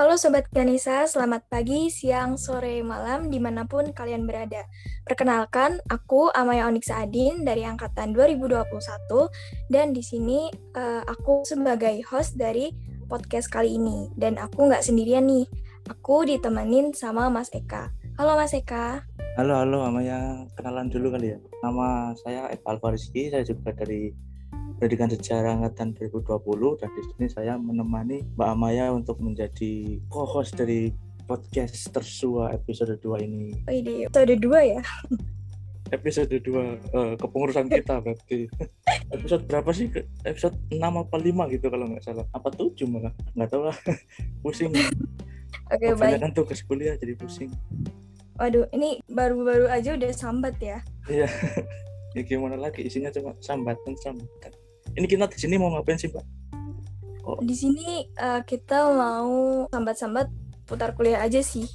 Halo Sobat Ganesa, selamat pagi, siang, sore, malam, di mana pun kalian berada. Perkenalkan, aku Amaya Onyx Adin dari Angkatan 2021, dan di sini uh, aku sebagai host dari podcast kali ini. Dan aku nggak sendirian nih, aku ditemenin sama Mas Eka. Halo Mas Eka. Halo, halo Amaya, kenalan dulu kali ya. Nama saya Eka Alfariski, saya juga dari Pendidikan Sejarah Angkatan 2020 dan di sini saya menemani Mbak Amaya untuk menjadi co-host dari podcast Tersua episode 2 ini. Oh ini episode 2 ya? Episode 2 uh, eh, kepengurusan kita berarti. episode berapa sih? Episode 6 apa 5 gitu kalau nggak salah. Apa 7 malah? Nggak tahu lah. pusing. Oke, okay, baik. kan tugas kuliah jadi pusing. Waduh, ini baru-baru aja udah sambat ya? Iya. ya gimana lagi isinya cuma sambatan sambatan ini kita di sini mau ngapain sih, Mbak? Oh. Di sini uh, kita mau sambat-sambat putar kuliah aja sih.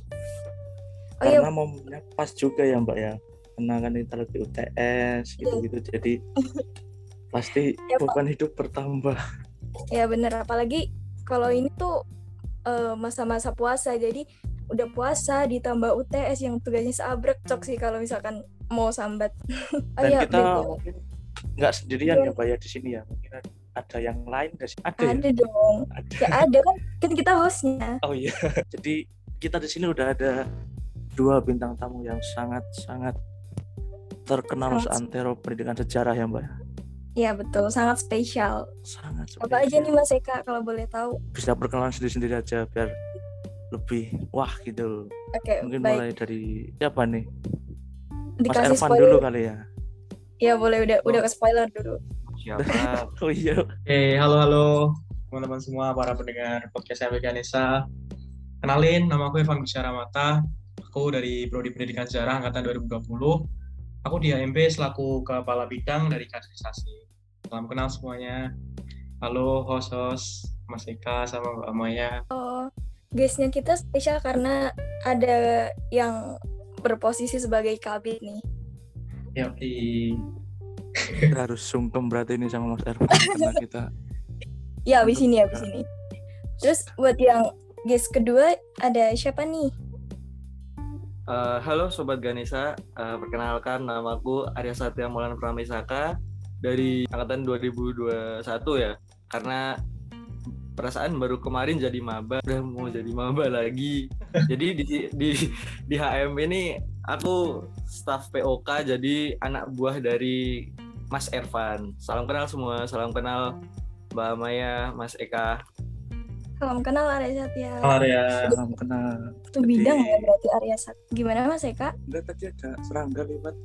Oh, iya. Karena iya. momennya pas juga ya, Mbak ya. Karena kan kita lagi UTS iya. gitu-gitu, yeah. jadi pasti ya, beban hidup bertambah. Ya bener, apalagi kalau ini tuh uh, masa-masa puasa, jadi udah puasa ditambah UTS yang tugasnya seabrek cok sih kalau misalkan mau sambat. oh, Dan ya, kita mungkin nggak sendirian ya Mbak ya di sini ya mungkin ada yang lain nggak sih ada, ada ya? dong ada. ya ada kan kan kita hostnya oh iya jadi kita di sini udah ada dua bintang tamu yang sangat sangat terkenal sangat. seantero pendidikan sejarah ya Mbak Iya betul, sangat spesial. Sangat spesial. Apa aja nih Mas Eka kalau boleh tahu? Bisa perkenalan sendiri-sendiri aja biar lebih wah gitu. Oke, okay, Mungkin baik. mulai dari siapa nih? Dikasih Mas Ervan dulu kali ya. Ya boleh udah oh. udah ke spoiler dulu. Siapa? oh iya. Oke, halo halo teman-teman semua para pendengar podcast MBK Nesa. Kenalin, nama aku Evan Gusyara Mata. Aku dari Prodi Pendidikan Sejarah angkatan 2020. Aku di HMP selaku kepala bidang dari kaderisasi. Salam kenal semuanya. Halo host-host Mas Eka sama Mbak Maya. Oh, guysnya kita spesial karena ada yang berposisi sebagai kabit nih. Ya, di kita harus sungkem berarti ini sama Mas Ervan karena kita ya abis ini abis ini. Terus buat yang guys kedua ada siapa nih? Uh, halo sobat Ganesa. Uh, perkenalkan namaku Arya Satya Maulana Pramesaka dari angkatan 2021 ya. Karena perasaan baru kemarin jadi maba udah mau jadi maba lagi. Jadi di di di HM ini aku staff POK jadi anak buah dari Mas Ervan. Salam kenal semua salam kenal Mbak Maya Mas Eka. Salam kenal Arya Satya. Arya. Salam kenal. Itu bidang ya berarti Arya Satya gimana Mas Eka? Enggak tadi ada serangga lewat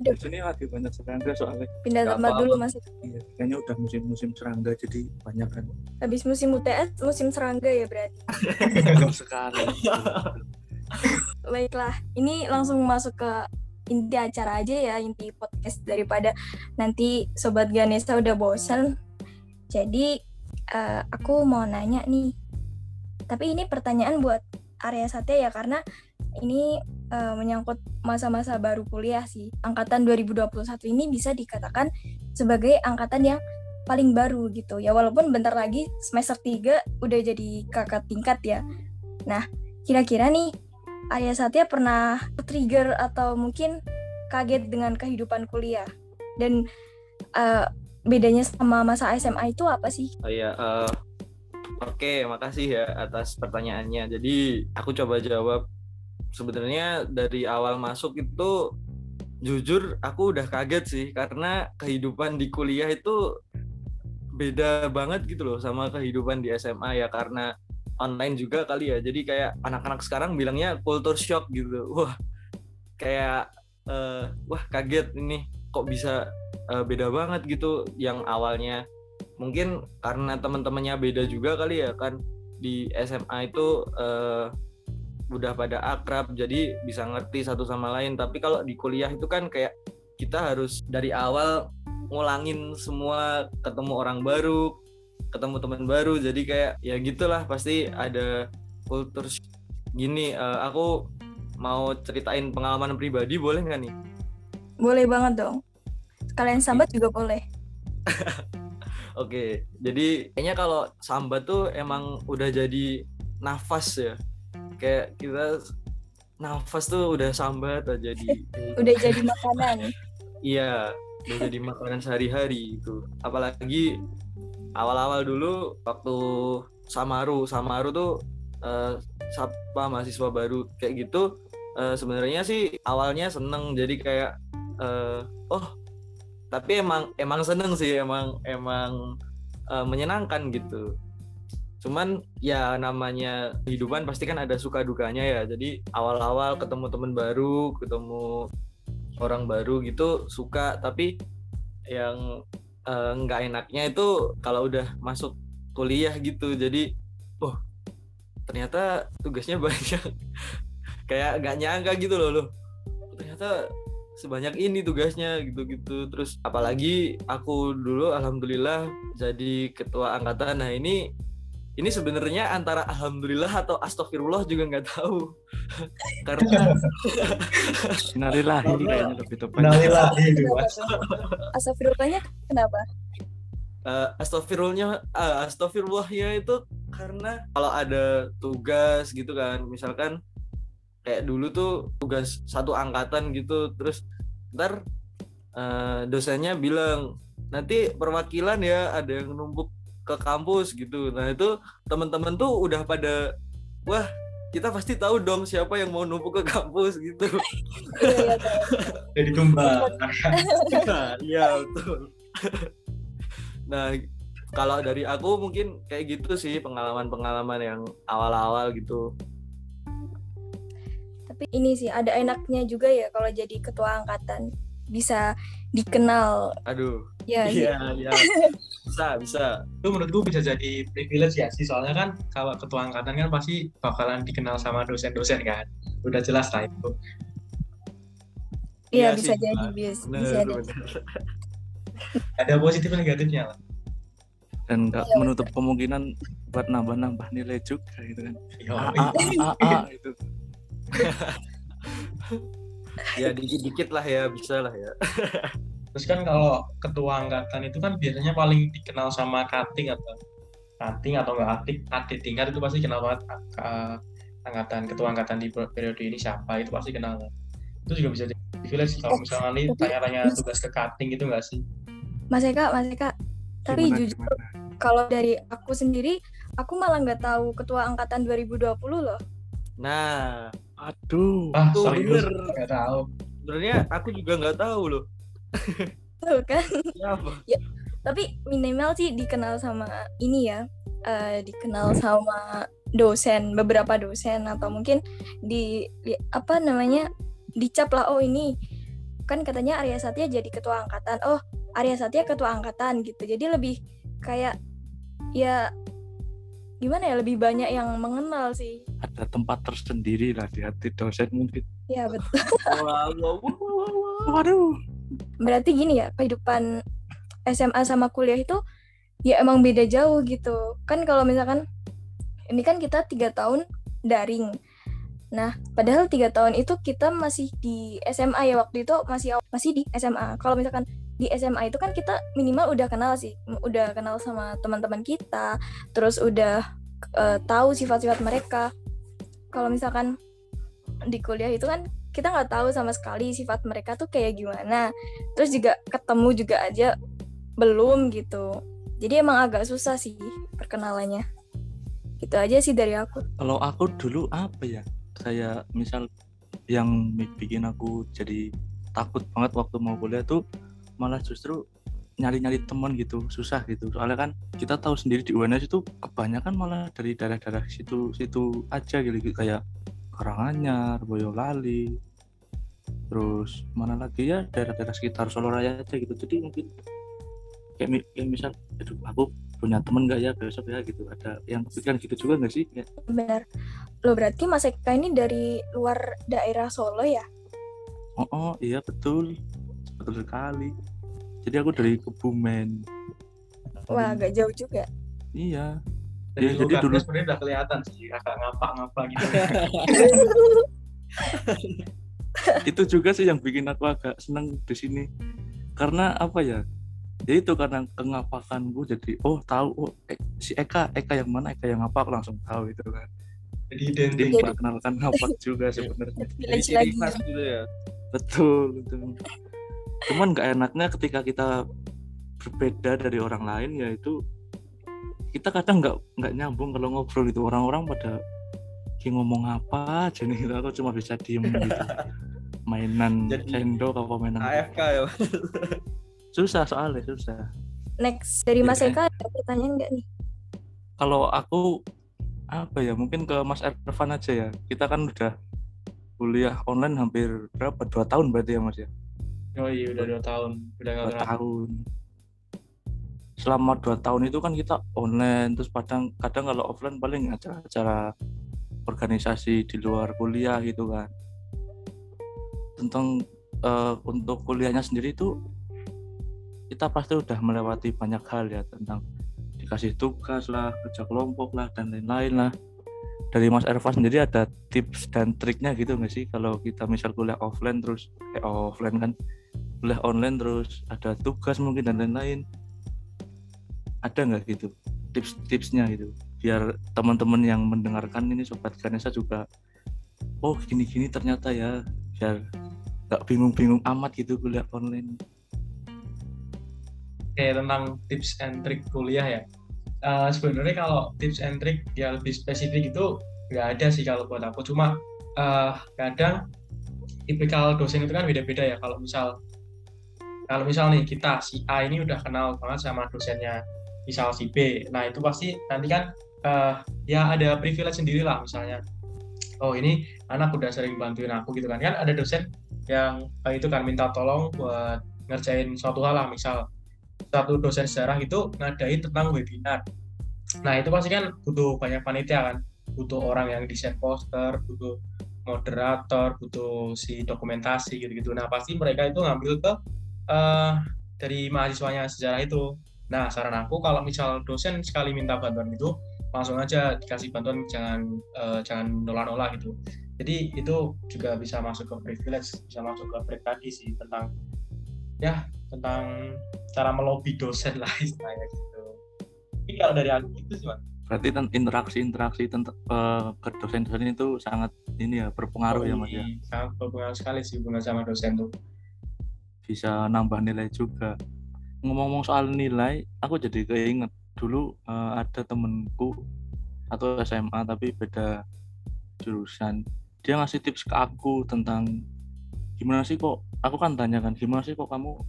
di sini lagi banyak serangga soalnya. Pindah tempat dulu mas. Iya, kayaknya udah musim-musim serangga jadi banyak kan. Habis musim UTS, musim serangga ya berarti. sekali. Baiklah, ini langsung masuk ke inti acara aja ya, inti podcast daripada nanti Sobat Ganesha udah bosan. Jadi uh, aku mau nanya nih. Tapi ini pertanyaan buat Arya Satya ya karena ini uh, menyangkut masa-masa baru kuliah sih. Angkatan 2021 ini bisa dikatakan sebagai angkatan yang paling baru gitu ya walaupun bentar lagi semester 3 udah jadi kakak tingkat ya. Nah, kira-kira nih Arya Satya pernah trigger atau mungkin kaget dengan kehidupan kuliah dan uh, bedanya sama masa SMA itu apa sih? Oh iya, uh, oke, makasih ya atas pertanyaannya. Jadi aku coba jawab sebenarnya dari awal masuk itu jujur aku udah kaget sih karena kehidupan di kuliah itu beda banget gitu loh sama kehidupan di SMA ya karena online juga kali ya. Jadi kayak anak-anak sekarang bilangnya culture shock gitu. Wah kayak uh, wah kaget ini kok bisa uh, beda banget gitu yang awalnya. Mungkin karena teman-temannya beda juga kali ya kan di SMA itu uh, udah pada akrab jadi bisa ngerti satu sama lain. Tapi kalau di kuliah itu kan kayak kita harus dari awal ngulangin semua ketemu orang baru ketemu teman baru. Jadi kayak ya gitulah pasti ada kultur gini uh, aku mau ceritain pengalaman pribadi boleh nggak nih? Boleh banget dong. Kalian sambat juga boleh. Oke, jadi kayaknya kalau sambat tuh emang udah jadi nafas ya. Kayak kita nafas tuh udah sambat aja di Udah jadi makanan. Iya, udah jadi makanan sehari-hari itu. Apalagi awal-awal dulu waktu Samaru, Samaru tuh eh, siapa mahasiswa baru kayak gitu. eh, Sebenarnya sih awalnya seneng, jadi kayak eh, oh tapi emang emang seneng sih, emang emang eh, menyenangkan gitu. Cuman ya namanya kehidupan pasti kan ada suka dukanya ya. Jadi awal-awal ketemu temen baru, ketemu orang baru gitu suka. Tapi yang eh, nggak enaknya itu kalau udah masuk kuliah gitu. Jadi oh ternyata tugasnya banyak. Kayak nggak nyangka gitu loh loh. Ternyata sebanyak ini tugasnya gitu-gitu. Terus apalagi aku dulu alhamdulillah jadi ketua angkatan. Nah ini ini sebenarnya antara alhamdulillah atau astagfirullah juga nggak tahu karena Innalillahi kayaknya lebih tepat. Mas. Astagfirullahnya kenapa? eh astagfirullahnya eh, astagfirullahnya itu karena kalau ada tugas gitu kan misalkan kayak dulu tuh tugas satu angkatan gitu terus ntar eh, dosennya bilang nanti perwakilan ya ada yang numpuk ke kampus gitu nah itu teman-teman tuh udah pada wah kita pasti tahu dong siapa yang mau numpuk ke kampus gitu Iya, iya, tahu. Jadi tumbal. Nah, Iya betul. nah kalau dari aku mungkin kayak gitu sih pengalaman-pengalaman yang awal-awal gitu. Tapi ini sih ada enaknya juga ya kalau jadi ketua angkatan bisa dikenal Aduh, ya iya iya bisa bisa. itu menurutku bisa jadi privilege ya sih soalnya kan kalau ketua angkatan kan pasti bakalan dikenal sama dosen-dosen kan udah jelas lah itu Iya Iya bisa sih, jadi Mbak. bis- Bener, bisa jadi. bener. ada positif dan negatifnya lah Dan nggak Iya, menutup kemungkinan buat nambah-nambah nilai juga gitu kan. Yo, A, A, A, A, A, itu. Ya dikit-dikit lah ya bisa lah ya. terus kan kalau ketua angkatan itu kan biasanya paling dikenal sama cutting atau cutting atau enggak atik adik tingkat itu pasti kenal banget uh, angkatan ketua angkatan di periode ini siapa itu pasti kenal itu juga bisa jadi privilege kalau misalnya nih tanya-tanya tugas ke cutting itu enggak sih Mas Eka, Mas Eka. Tapi Gimana, jujur gimana? kalau dari aku sendiri, aku malah nggak tahu ketua angkatan 2020 loh. Nah, Aduh. ah Tuh, serius bener. nggak tahu sebenarnya aku juga nggak tahu loh Tuh kan. siapa. Tapi minimal sih dikenal sama ini ya. eh, dikenal sama dosen, beberapa dosen atau mungkin di, di- apa namanya? dicap lah oh ini kan katanya Arya Satya jadi ketua angkatan. Oh, Arya Satya ketua angkatan gitu. Jadi lebih kayak ya gimana ya lebih banyak yang mengenal sih. Ada tempat tersendiri lah di hati dosen mungkin. Ya betul. Wow, wow, wow, wow, wow. Waduh. Berarti gini ya kehidupan SMA sama kuliah itu ya emang beda jauh gitu. Kan kalau misalkan ini kan kita tiga tahun daring. Nah padahal tiga tahun itu kita masih di SMA ya waktu itu masih masih di SMA kalau misalkan di SMA itu kan kita minimal udah kenal sih udah kenal sama teman-teman kita terus udah eh, tahu sifat-sifat mereka. Kalau misalkan di kuliah itu kan kita nggak tahu sama sekali sifat mereka tuh kayak gimana. Terus juga ketemu juga aja belum gitu. Jadi emang agak susah sih perkenalannya. Itu aja sih dari aku. Kalau aku dulu apa ya? Kayak misal yang bikin aku jadi takut banget waktu mau kuliah tuh malah justru nyari-nyari teman gitu susah gitu. Soalnya kan kita tahu sendiri di UNS itu kebanyakan malah dari daerah-daerah situ situ aja gitu. Kayak Karanganyar, Boyolali, terus mana lagi ya? Daerah-daerah sekitar Solo Raya aja gitu. Jadi mungkin kayak, kayak misal aduh aku punya temen nggak ya besok ya gitu. Ada yang kepikiran gitu juga nggak sih? Kayak, benar. Lo berarti Mas Eka ini dari luar daerah Solo ya? Oh, oh iya betul. Betul sekali. Jadi aku dari Kebumen. Wah agak jauh juga. Iya dari Ya, jadi jadi dulu- sebenarnya udah kelihatan sih agak ngapa-ngapa gitu. Itu juga sih yang bikin aku agak seneng di sini. Karena apa ya? Jadi itu karena kengapakanku jadi oh tahu oh eh, si Eka Eka yang mana Eka yang apa aku langsung tahu itu kan. Jadi identik. memperkenalkan ngapak juga sebenarnya. Jadi village ciri khas gitu ya. betul betul. Cuman nggak enaknya ketika kita berbeda dari orang lain yaitu kita kadang nggak nggak nyambung kalau ngobrol itu. Orang-orang pada "Ki ngomong apa aja nih. Aku cuma bisa diem gitu. Mainan Jadi sendok apa mainan AFK ya. susah soalnya susah. Next dari Mas. Eka ada pertanyaan nggak nih? Kalau aku apa ya mungkin ke Mas Ervan aja ya. Kita kan udah kuliah online hampir berapa? Dua tahun berarti ya Mas ya? Oh iya udah dua tahun, udah dua tahun selama dua tahun itu kan kita online terus kadang kadang kalau offline paling acara-acara organisasi di luar kuliah gitu kan. Tentang eh, untuk kuliahnya sendiri itu kita pasti udah melewati banyak hal ya tentang dikasih tugas lah kerja kelompok lah dan lain-lain lah. Dari Mas Erva sendiri ada tips dan triknya gitu nggak sih? Kalau kita misal kuliah offline terus eh offline kan kuliah online terus ada tugas mungkin dan lain-lain ada nggak gitu tips-tipsnya gitu biar teman-teman yang mendengarkan ini sobat Ganesha juga oh gini-gini ternyata ya biar nggak bingung-bingung amat gitu kuliah online Oke, tentang tips and trick kuliah ya. Eh, sebenarnya kalau tips and trick ya lebih spesifik itu nggak ada sih kalau buat aku. Cuma eh, kadang tipikal dosen itu kan beda-beda ya. Kalau misal kalau misal nih kita si A ini udah kenal banget sama dosennya misal si B. Nah itu pasti nanti kan eh, ya ada privilege sendiri lah misalnya. Oh ini anak udah sering bantuin aku gitu kan. Kan ada dosen yang eh, itu kan minta tolong buat ngerjain suatu hal lah misal satu dosen sejarah itu ngadain tentang webinar. Nah itu pasti kan butuh banyak panitia kan, butuh orang yang desain poster, butuh moderator, butuh si dokumentasi gitu-gitu. Nah pasti mereka itu ngambil ke eh, dari mahasiswanya sejarah itu. Nah saran aku kalau misal dosen sekali minta bantuan itu langsung aja dikasih bantuan jangan eh, jangan nolak-nolak gitu. Jadi itu juga bisa masuk ke privilege, bisa masuk ke break tadi sih tentang ya tentang cara melobi dosen lah istilahnya gitu. Tapi kalau dari aku itu sih, Mas. berarti interaksi-interaksi tentang eh, ke dosen-dosen itu sangat ini ya berpengaruh ya mas ya Sangat berpengaruh sekali sih hubungan sama dosen tuh. bisa nambah nilai juga ngomong-ngomong soal nilai aku jadi keinget. Dulu eh, ada temenku atau SMA tapi beda jurusan. Dia ngasih tips ke aku tentang gimana sih kok aku kan tanyakan gimana sih kok kamu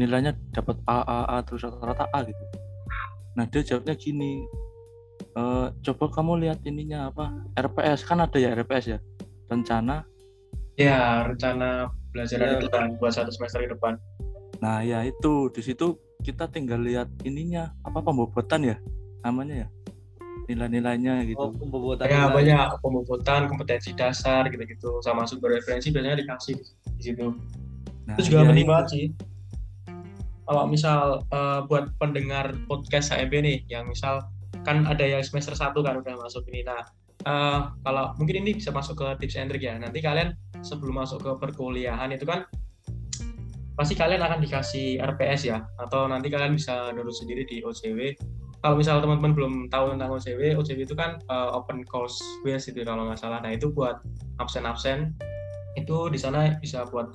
nilainya dapat A A A terus rata-rata A? gitu. Nah dia jawabnya gini "Eh, coba kamu lihat ininya apa RPS kan ada ya RPS ya? Rencana? Ya, rencana belajar itu kan buat satu semester ke depan. Nah ya itu. Di situ kita tinggal lihat ininya apa pembobotan ya namanya ya? Nilai-nilainya Oh, gitu. pembobotan Ya, nilai. banyak pembobotan, kompetensi dasar gitu-gitu. Sama sumber referensi biasanya dikasih di situ. Nah, itu juga iya, penting banget sih. Kalau misal eh, buat pendengar podcast HMB nih yang misal kan ada yang semester 1 kan udah masuk ini. Nah eh, kalau mungkin ini bisa masuk ke tips and trick ya. Nanti kalian sebelum masuk ke perkuliahan itu kan pasti kalian akan dikasih RPS ya atau nanti kalian bisa download sendiri di OCW kalau misal teman-teman belum tahu tentang OCW OCW itu kan eh, open course quiz itu kalau nggak salah. Nah itu buat absen-absen itu di sana bisa buat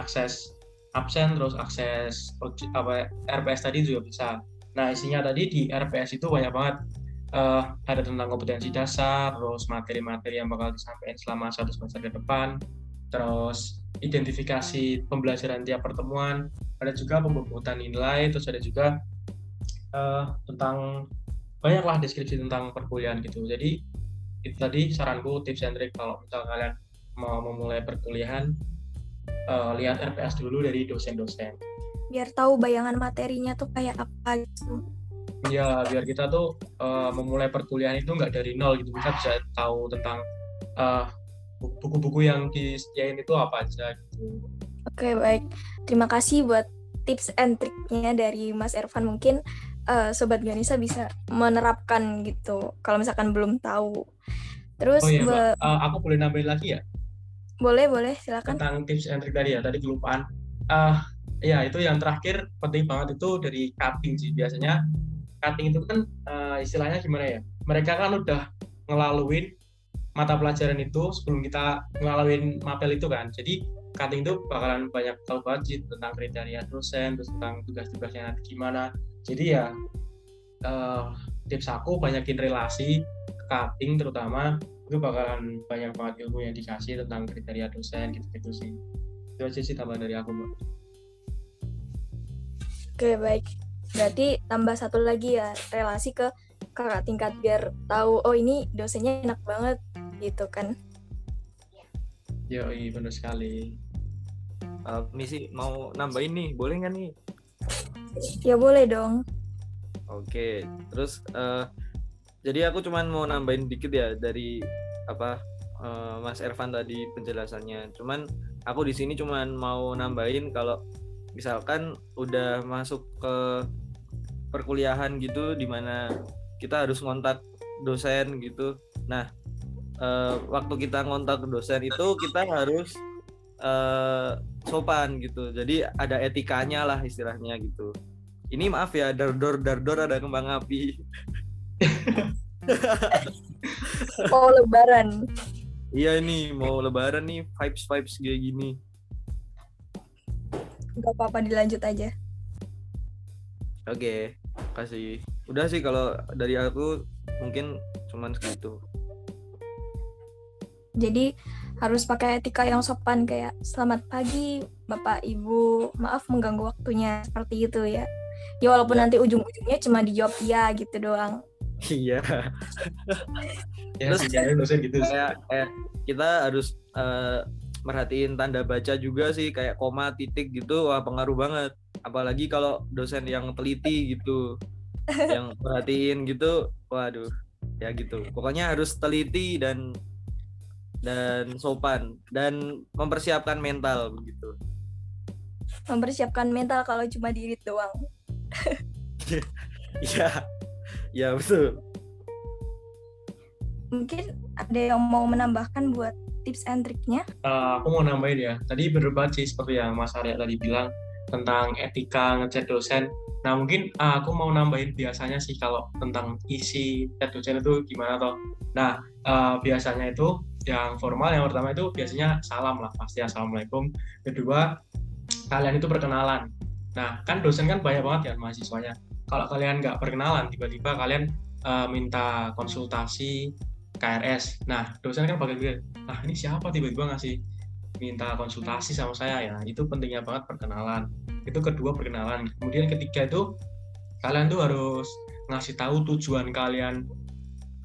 akses absen terus akses apa RPS tadi juga bisa. Nah isinya tadi di RPS itu banyak banget. Eh, ada tentang kompetensi dasar, terus materi-materi yang bakal disampaikan selama satu semester ke depan, terus identifikasi pembelajaran tiap pertemuan, ada juga pembobotan nilai, terus ada juga eh, tentang banyaklah deskripsi tentang perkuliahan gitu. Jadi itu tadi saranku tips and trick kalau misal kalian mau memulai perkuliahan eh, lihat RPS dulu dari dosen-dosen. biar tahu bayangan materinya tuh kayak apa gitu Ya biar kita tuh eh, memulai perkuliahan itu nggak dari nol gitu kita bisa tahu tentang bu- buku-buku yang disediain itu apa aja gitu. oke baik. Terima kasih buat tips and triknya dari Mas Ervan. Mungkin eh, sobat Ganesa bisa menerapkan gitu kalau misalkan belum tahu. Terus Oh iya, be- Eh, aku boleh nambahin lagi ya? Boleh boleh. Silakan. Tentang tips and trick tadi ya. Tadi kelupaan. Ah, ya itu yang terakhir penting banget itu dari cutting sih. Biasanya cutting itu kan uh, istilahnya gimana ya? Mereka kan udah ngelaluin mata pelajaran itu sebelum kita ngelaluin mapel itu kan. Jadi cutting itu bakalan banyak tahu banget tentang kriteria dosen terus tentang tugas-tugasnya nanti gimana. Jadi ya uh, tips aku banyakin relasi cutting terutama. Itu bakalan banyak banget ilmu yang dikasih tentang kriteria dosen gitu-gitu sih. Itu aja sih tambahan dari aku mbak. Oke baik. Berarti tambah satu lagi ya relasi ke kakak tingkat biar tahu oh ini dosennya enak banget gitu kan Yo, iya benar sekali. Uh, misi mau nambahin nih, boleh nggak nih? Ya boleh dong. Oke, terus uh, jadi aku cuman mau nambahin dikit ya dari apa uh, Mas Ervan tadi penjelasannya. Cuman aku di sini cuman mau nambahin kalau misalkan udah masuk ke perkuliahan gitu di mana kita harus ngontak dosen gitu. Nah, uh, waktu kita ngontak dosen itu kita harus uh, sopan gitu. Jadi ada etikanya lah istilahnya gitu. Ini maaf ya dardor dardor ada kembang api. Oh lebaran. Iya ini mau lebaran nih vibes vibes kayak gini. Nggak apa-apa dilanjut aja. Oke okay, kasih. Udah sih kalau dari aku mungkin cuman segitu jadi harus pakai etika yang sopan kayak selamat pagi bapak ibu. Maaf mengganggu waktunya seperti itu ya. Ya walaupun ya. nanti ujung-ujungnya cuma dijawab iya gitu doang. Iya. Ya, terus dosen gitu kayak eh, kita harus uh, merhatiin tanda baca juga sih kayak koma titik gitu. Wah pengaruh banget. Apalagi kalau dosen yang teliti gitu yang perhatiin gitu. Waduh ya gitu. Pokoknya harus teliti dan dan sopan dan mempersiapkan mental begitu. Mempersiapkan mental kalau cuma diri doang. Iya. ya betul. Mungkin ada yang mau menambahkan buat tips and triknya? Uh, aku mau nambahin ya. Tadi berdebat sih seperti yang Mas Arya tadi bilang tentang etika ngechat dosen. Nah mungkin uh, aku mau nambahin biasanya sih kalau tentang isi chat dosen itu gimana toh. Nah uh, biasanya itu yang formal yang pertama itu biasanya salam lah pasti assalamualaikum. Kedua kalian itu perkenalan. Nah kan dosen kan banyak banget ya mahasiswanya. Kalau kalian nggak perkenalan tiba-tiba kalian uh, minta konsultasi KRS nah dosen kan bakal bilang nah ini siapa tiba-tiba ngasih minta konsultasi sama saya? Ya itu pentingnya banget perkenalan. Itu kedua perkenalan. Kemudian ketiga itu kalian tuh harus ngasih tahu tujuan kalian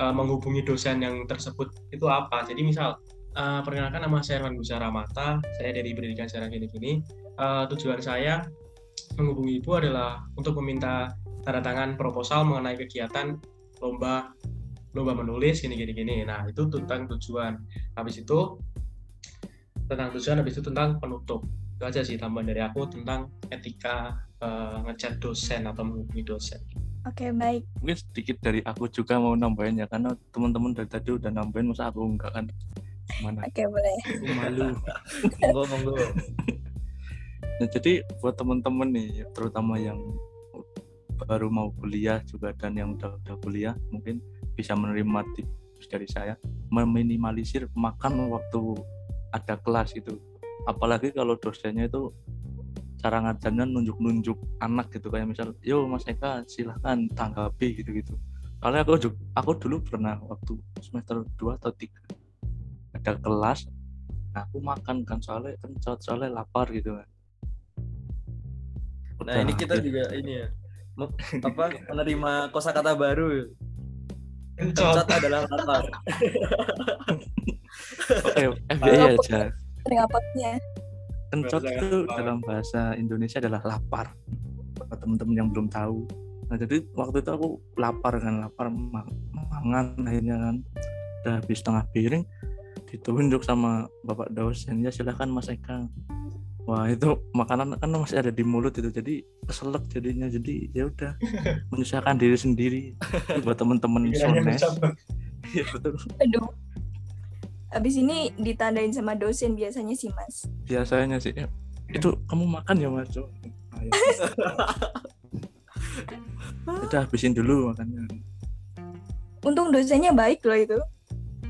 uh, menghubungi dosen yang tersebut itu apa. Jadi misal uh, perkenalkan nama saya Herman Busara Mata, saya dari pendidikan sejarah gini-gini. Uh, tujuan saya menghubungi ibu adalah untuk meminta tanda tangan proposal mengenai kegiatan lomba lomba menulis gini-gini gini. Nah itu tentang tujuan. Habis itu tentang tujuan, habis itu tentang penutup. Itu aja sih tambahan dari aku tentang etika uh, ngechat dosen atau menghubungi dosen. Oke, okay, baik. Mungkin sedikit dari aku juga mau nambahin ya, karena teman-teman dari tadi udah nambahin, masa aku enggak kan? Mana? Oke, okay, boleh. Aku malu. monggo, monggo. Nah, jadi buat teman-teman nih, terutama yang baru mau kuliah juga dan yang udah, udah kuliah, mungkin bisa menerima tips dari saya, meminimalisir makan waktu ada kelas itu. Apalagi kalau dosennya itu cara ngajarnya nunjuk-nunjuk anak gitu. Kayak misal yo Mas Eka silahkan tanggapi gitu-gitu. Soalnya aku juga, aku dulu pernah waktu semester 2 atau 3 ada kelas nah aku makan kan soalnya kan soalnya lapar gitu kan nah ini kita juga ini ya apa menerima kosakata baru. Kencot. Adalah lapar. Oke FBI aja. Pengapaannya? Kencot itu dalam bahasa Indonesia adalah lapar. Buat teman-teman yang belum tahu. Nah jadi waktu itu aku lapar kan lapar mangan akhirnya kan. Udah habis setengah piring ditunjuk sama bapak dosen ya silahkan mas Eka. Wah itu makanan kan masih ada di mulut itu jadi keselak jadinya. Jadi ya udah menyusahkan diri sendiri. Buat teman-teman sones. iya betul. Aduh Abis ini ditandain sama dosen biasanya sih mas. Biasanya sih. Ya, itu kamu makan ya mas Cok? Ayo. udah habisin dulu makannya Untung dosennya baik loh itu.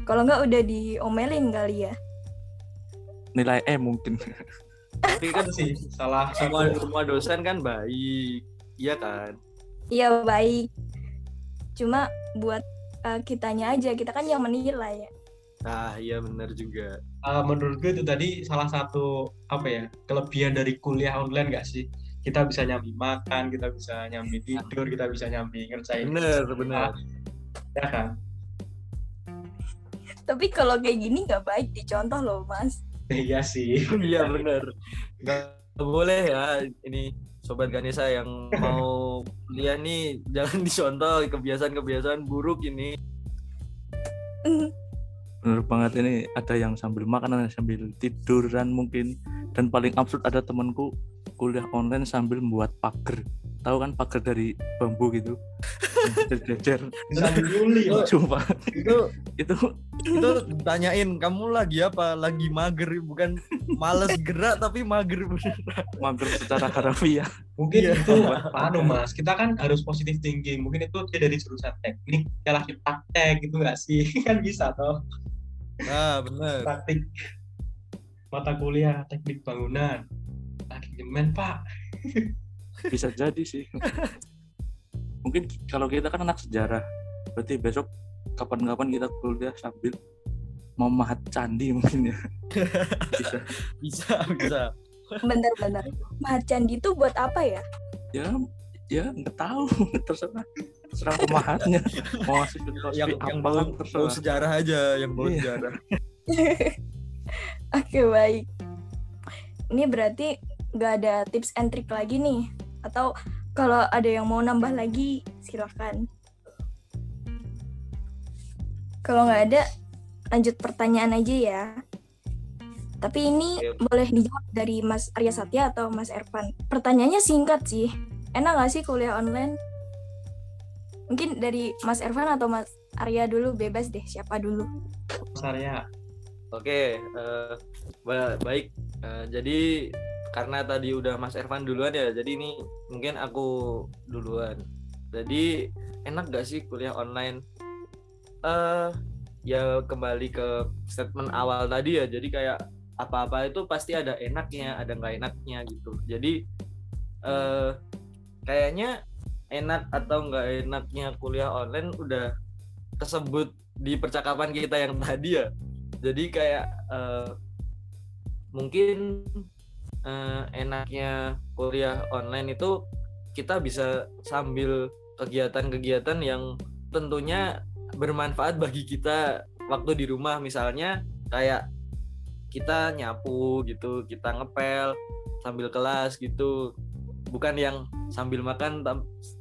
Kalau nggak udah diomelin kali ya. nilai E mungkin Tapi kan sih salah semua semua dosen kan baik. Iya kan? Iya baik. Cuma buat eh, kitanya aja, kita kan yang menilai ya. Nah, iya benar juga. uh, menurut gue itu tadi salah satu apa ya kelebihan dari kuliah online gak sih kita bisa nyambi makan kita bisa nyambi tidur kita bisa nyambi ngerjain Bener, bener. ya kan Tapi kalau kayak gini nggak baik dicontoh loh mas. iya sih Iya bener. Nggak boleh ya ini sobat Ganesha yang mau kuliah nih jangan dicontoh kebiasaan-kebiasaan buruk ini. Bener banget ini ada yang sambil makan ada yang sambil tiduran mungkin. Dan paling absurd ada temanku kuliah online sambil membuat pagar. Tahu kan pagar dari bambu gitu? Jejer. Oh. sumpah. Itu itu itu tanyain kamu lagi apa? Lagi mager? Bukan males gerak tapi mager. Mager secara harfiah mungkin Iya. itu anu mas kita kan harus positif thinking. Mungkin itu dia dari jurusan teknik dia lagi praktek gitu gak sih? Kan bisa toh Nah, bener. praktik mata kuliah teknik bangunan lagi nyemen pak bisa jadi sih mungkin kalau kita kan anak sejarah berarti besok kapan-kapan kita kuliah sambil memahat candi mungkin ya bisa Bisa, bisa. Bener-bener. Mahat candi itu buat apa ya? ya ya nggak tahu terserah terserah pemahatnya mau Yang yang bau, sejarah aja, yang bau Iya. sejarah. Oke baik. Ini berarti nggak ada tips and trick lagi nih? Atau kalau ada yang mau nambah lagi silakan. Kalau nggak ada, lanjut pertanyaan aja ya. Tapi ini Oke. boleh dijawab dari Mas Arya Satya atau Mas Ervan. Pertanyaannya singkat sih. Enak nggak sih kuliah online? Mungkin dari Mas Ervan atau Mas Arya dulu bebas deh. Siapa dulu? Mas Arya Oke, eh, ba- baik. Eh, jadi karena tadi udah Mas Ervan duluan ya, jadi ini mungkin aku duluan. Jadi enak gak sih kuliah online? Eh, ya kembali ke statement awal tadi ya. Jadi kayak apa-apa itu pasti ada enaknya, ada nggak enaknya gitu. Jadi eh, kayaknya enak atau nggak enaknya kuliah online udah tersebut di percakapan kita yang tadi ya. Jadi kayak eh, mungkin eh, enaknya kuliah online itu kita bisa sambil kegiatan-kegiatan yang tentunya bermanfaat bagi kita waktu di rumah. Misalnya kayak kita nyapu gitu kita ngepel sambil kelas gitu bukan yang sambil makan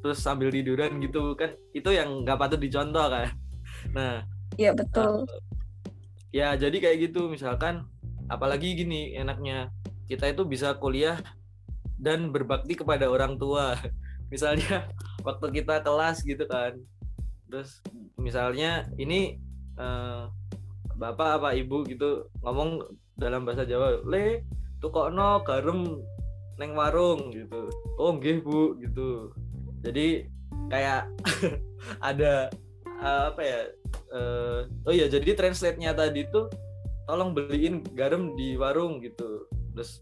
terus sambil tiduran gitu kan? Itu yang nggak patut dicontoh kan? Nah Ya betul. ya jadi kayak gitu. Misalkan apalagi gini enaknya kita itu bisa kuliah dan berbakti kepada orang tua. Misalnya waktu kita kelas gitu kan. Terus misalnya ini eh, bapak apa ibu gitu ngomong dalam bahasa Jawa le tukokno garam neng warung gitu. Oh nggih bu gitu. Jadi kayak ada eh, apa ya eh, oh iya jadi translate-nya tadi tuh tolong beliin garam di warung gitu. Terus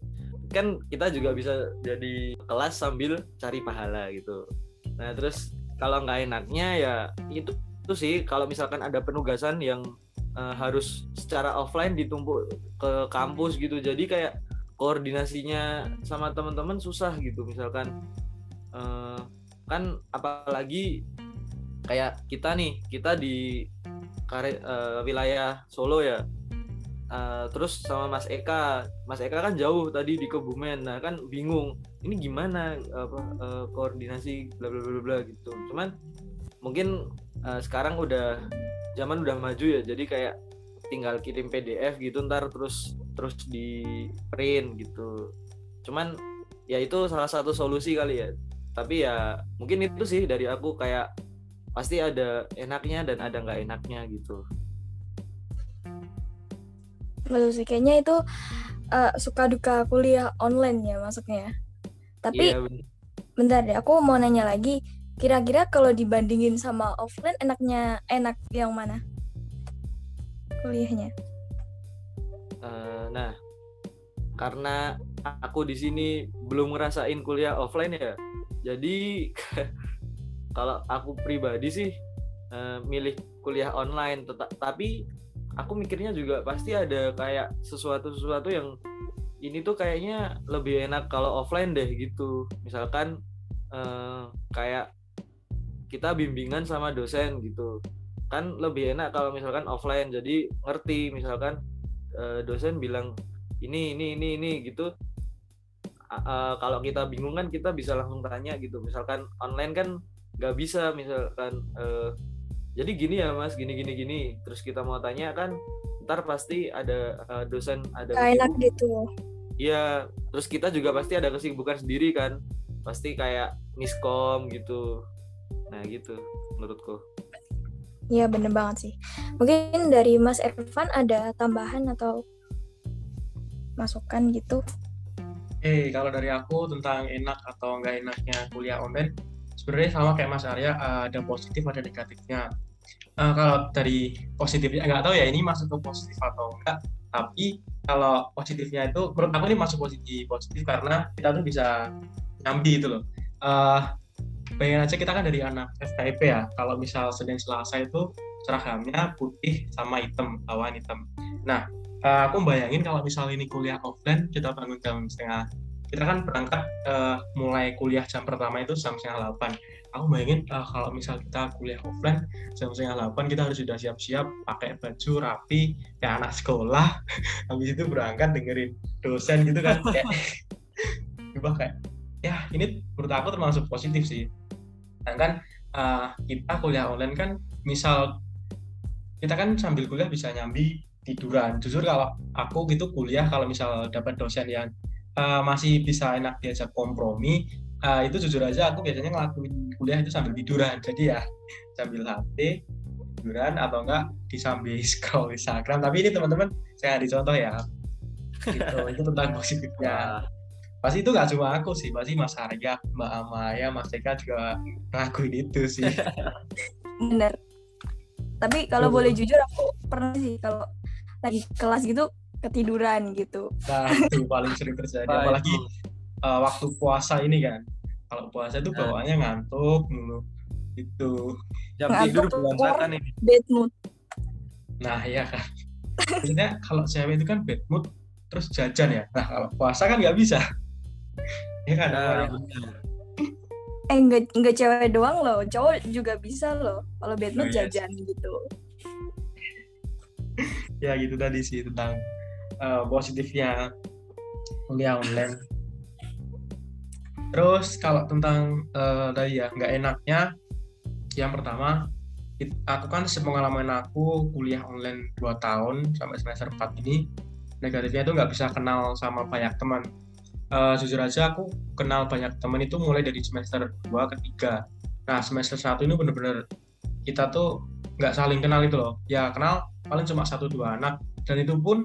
kan kita juga bisa jadi kelas sambil cari pahala gitu. Nah terus kalau nggak enaknya ya itu itu sih kalau misalkan ada penugasan yang eh, harus secara offline ditumpuk ke kampus gitu. Jadi kayak koordinasinya sama teman-teman susah gitu. Misalkan eh, kan apalagi kayak kita nih kita di kare, eh, wilayah Solo ya. Eh, terus sama Mas Eka. Mas Eka kan jauh tadi di Kebumen. Nah kan bingung ini gimana apa eh, koordinasi bla bla bla bla gitu. Cuman mungkin eh, sekarang udah zaman udah maju ya. Jadi kayak tinggal kirim PDF gitu ntar terus terus di print gitu cuman ya itu salah satu solusi kali ya tapi ya mungkin itu sih dari aku kayak pasti ada enaknya dan ada nggak enaknya gitu Betul sih kayaknya itu uh, suka duka kuliah online ya masuknya. Tapi Iya, bener. bentar deh, aku mau nanya lagi. Kira-kira kalau dibandingin sama offline enaknya enak yang mana? Kuliahnya. Eh, nah, karena aku di sini belum ngerasain kuliah offline ya, jadi kalau aku pribadi sih eh, milih kuliah online. Teta- tapi aku mikirnya juga pasti ada kayak sesuatu-sesuatu yang ini tuh kayaknya lebih enak kalau offline deh gitu. Misalkan eh, kayak kita bimbingan sama dosen gitu, kan lebih enak kalau misalkan offline. Jadi ngerti misalkan eh, dosen bilang ini ini ini ini gitu. Eh, kalau kita bingung kan kita bisa langsung tanya gitu. Misalkan online kan nggak bisa misalkan eh, jadi gini ya mas gini gini gini. Terus kita mau tanya kan ntar pasti ada eh, dosen ada Gak enak gitu. Iya, terus kita juga pasti ada kesibukan sendiri kan. Pasti kayak miskom gitu. Nah gitu menurutku Iya bener banget sih. Mungkin dari Mas Ervan ada tambahan atau masukan gitu? Oke, kalau dari aku tentang enak atau enggak enaknya kuliah online, sebenarnya sama kayak Mas Arya, eh, ada positif ada negatifnya. Eh, kalau dari positifnya nggak tahu ya ini masuk ke positif atau enggak, tapi kalau positifnya itu menurut aku ini masuk positif positif karena kita tuh bisa nyambi itu loh. Eh, bayangin aja kita kan dari anak FKIP ya, kalau misal Senin Selasa itu seragamnya putih sama hitam, bawahan hitam. Nah, eh, aku bayangin kalau misal ini kuliah offline kita bangun jam setengah kita kan berangkat eh, mulai kuliah jam pertama itu jam setengah delapan. Aku bayangin eh, kalau misal kita kuliah offline jam setengah delapan kita harus sudah siap-siap pakai baju rapi kayak anak sekolah. Habis itu berangkat dengerin dosen gitu kan kayak kayak ya ini menurut aku termasuk positif sih sedangkan eh, kita kuliah online kan misal kita kan sambil kuliah bisa nyambi tiduran. Jujur kalau aku gitu kuliah kalau misal dapat dosen yang uh, masih bisa enak diajak kompromi, uh, itu jujur aja aku biasanya ngelakuin kuliah itu sambil tiduran. Jadi ya sambil HP tiduran atau enggak disambil scroll Instagram. Tapi ini teman-teman saya dicontoh ya. Gitu, itu tentang positifnya. Pasti itu nggak cuma aku sih, pasti Mas Arya, Mbak Amaya, Mas Eka juga ngelakuin itu sih. Bener. Tapi kalau boleh jujur aku pernah sih kalau lagi kelas gitu ketiduran gitu. Nah, itu paling sering terjadi. Apalagi uh, waktu puasa ini kan kalau puasa itu Nah. bawaannya ngantuk mulu itu jam Ngantuk tidur bulan setan ini Bad mood. nah iya kan maksudnya kalau cewek itu kan bad mood terus jajan ya nah kalau puasa kan nggak bisa ya kan nah. Eh enggak enggak cewek doang loh, cowok juga bisa loh. Kalau mood Oh, iya jajan gitu. ya gitu tadi sih tentang uh, positifnya kuliah online terus kalau tentang uh, tadi ya nggak enaknya yang pertama it- aku kan sepengalaman aku kuliah online 2 tahun sampai semester 4 ini negatifnya itu nggak bisa kenal sama banyak teman Eh, jujur aja aku kenal banyak teman itu mulai dari semester 2 ke 3 nah semester 1 ini bener-bener kita tuh nggak saling kenal itu loh. Ya kenal paling cuma satu dua anak. Dan itu pun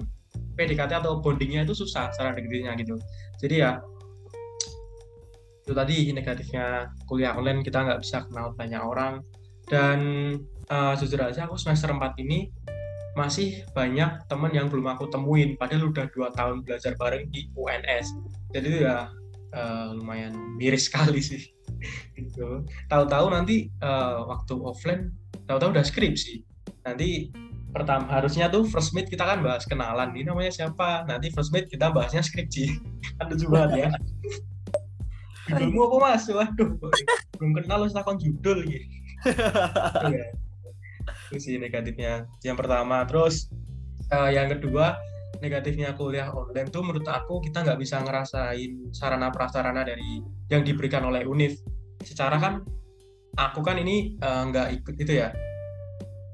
PDKT atau bondingnya itu susah cara deketinya gitu. Jadi ya itu tadi negatifnya kuliah online kita nggak bisa kenal banyak orang. Dan eh, jujur aja aku semester 4 ini masih banyak teman yang belum aku temuin. Padahal udah dua tahun belajar bareng di UNS jadi itu ya eh, lumayan miris sekali sih. Gitu. Tahu-tahu nanti eh, waktu offline tahu-tahu udah skripsi nanti pertama harusnya tuh first meet kita kan bahas kenalan. Ini namanya siapa? Nanti first meet kita bahasnya skripsi lucu banget ya. Judulmu apa mas? Waduh belum kenal harus takon judul gitu Iya. Itu sih negatifnya. Yang pertama terus eh, yang kedua negatifnya kuliah online tuh menurut aku kita nggak bisa ngerasain sarana prasarana dari yang diberikan oleh univ. Secara kan aku kan ini eh, nggak ikut itu ya.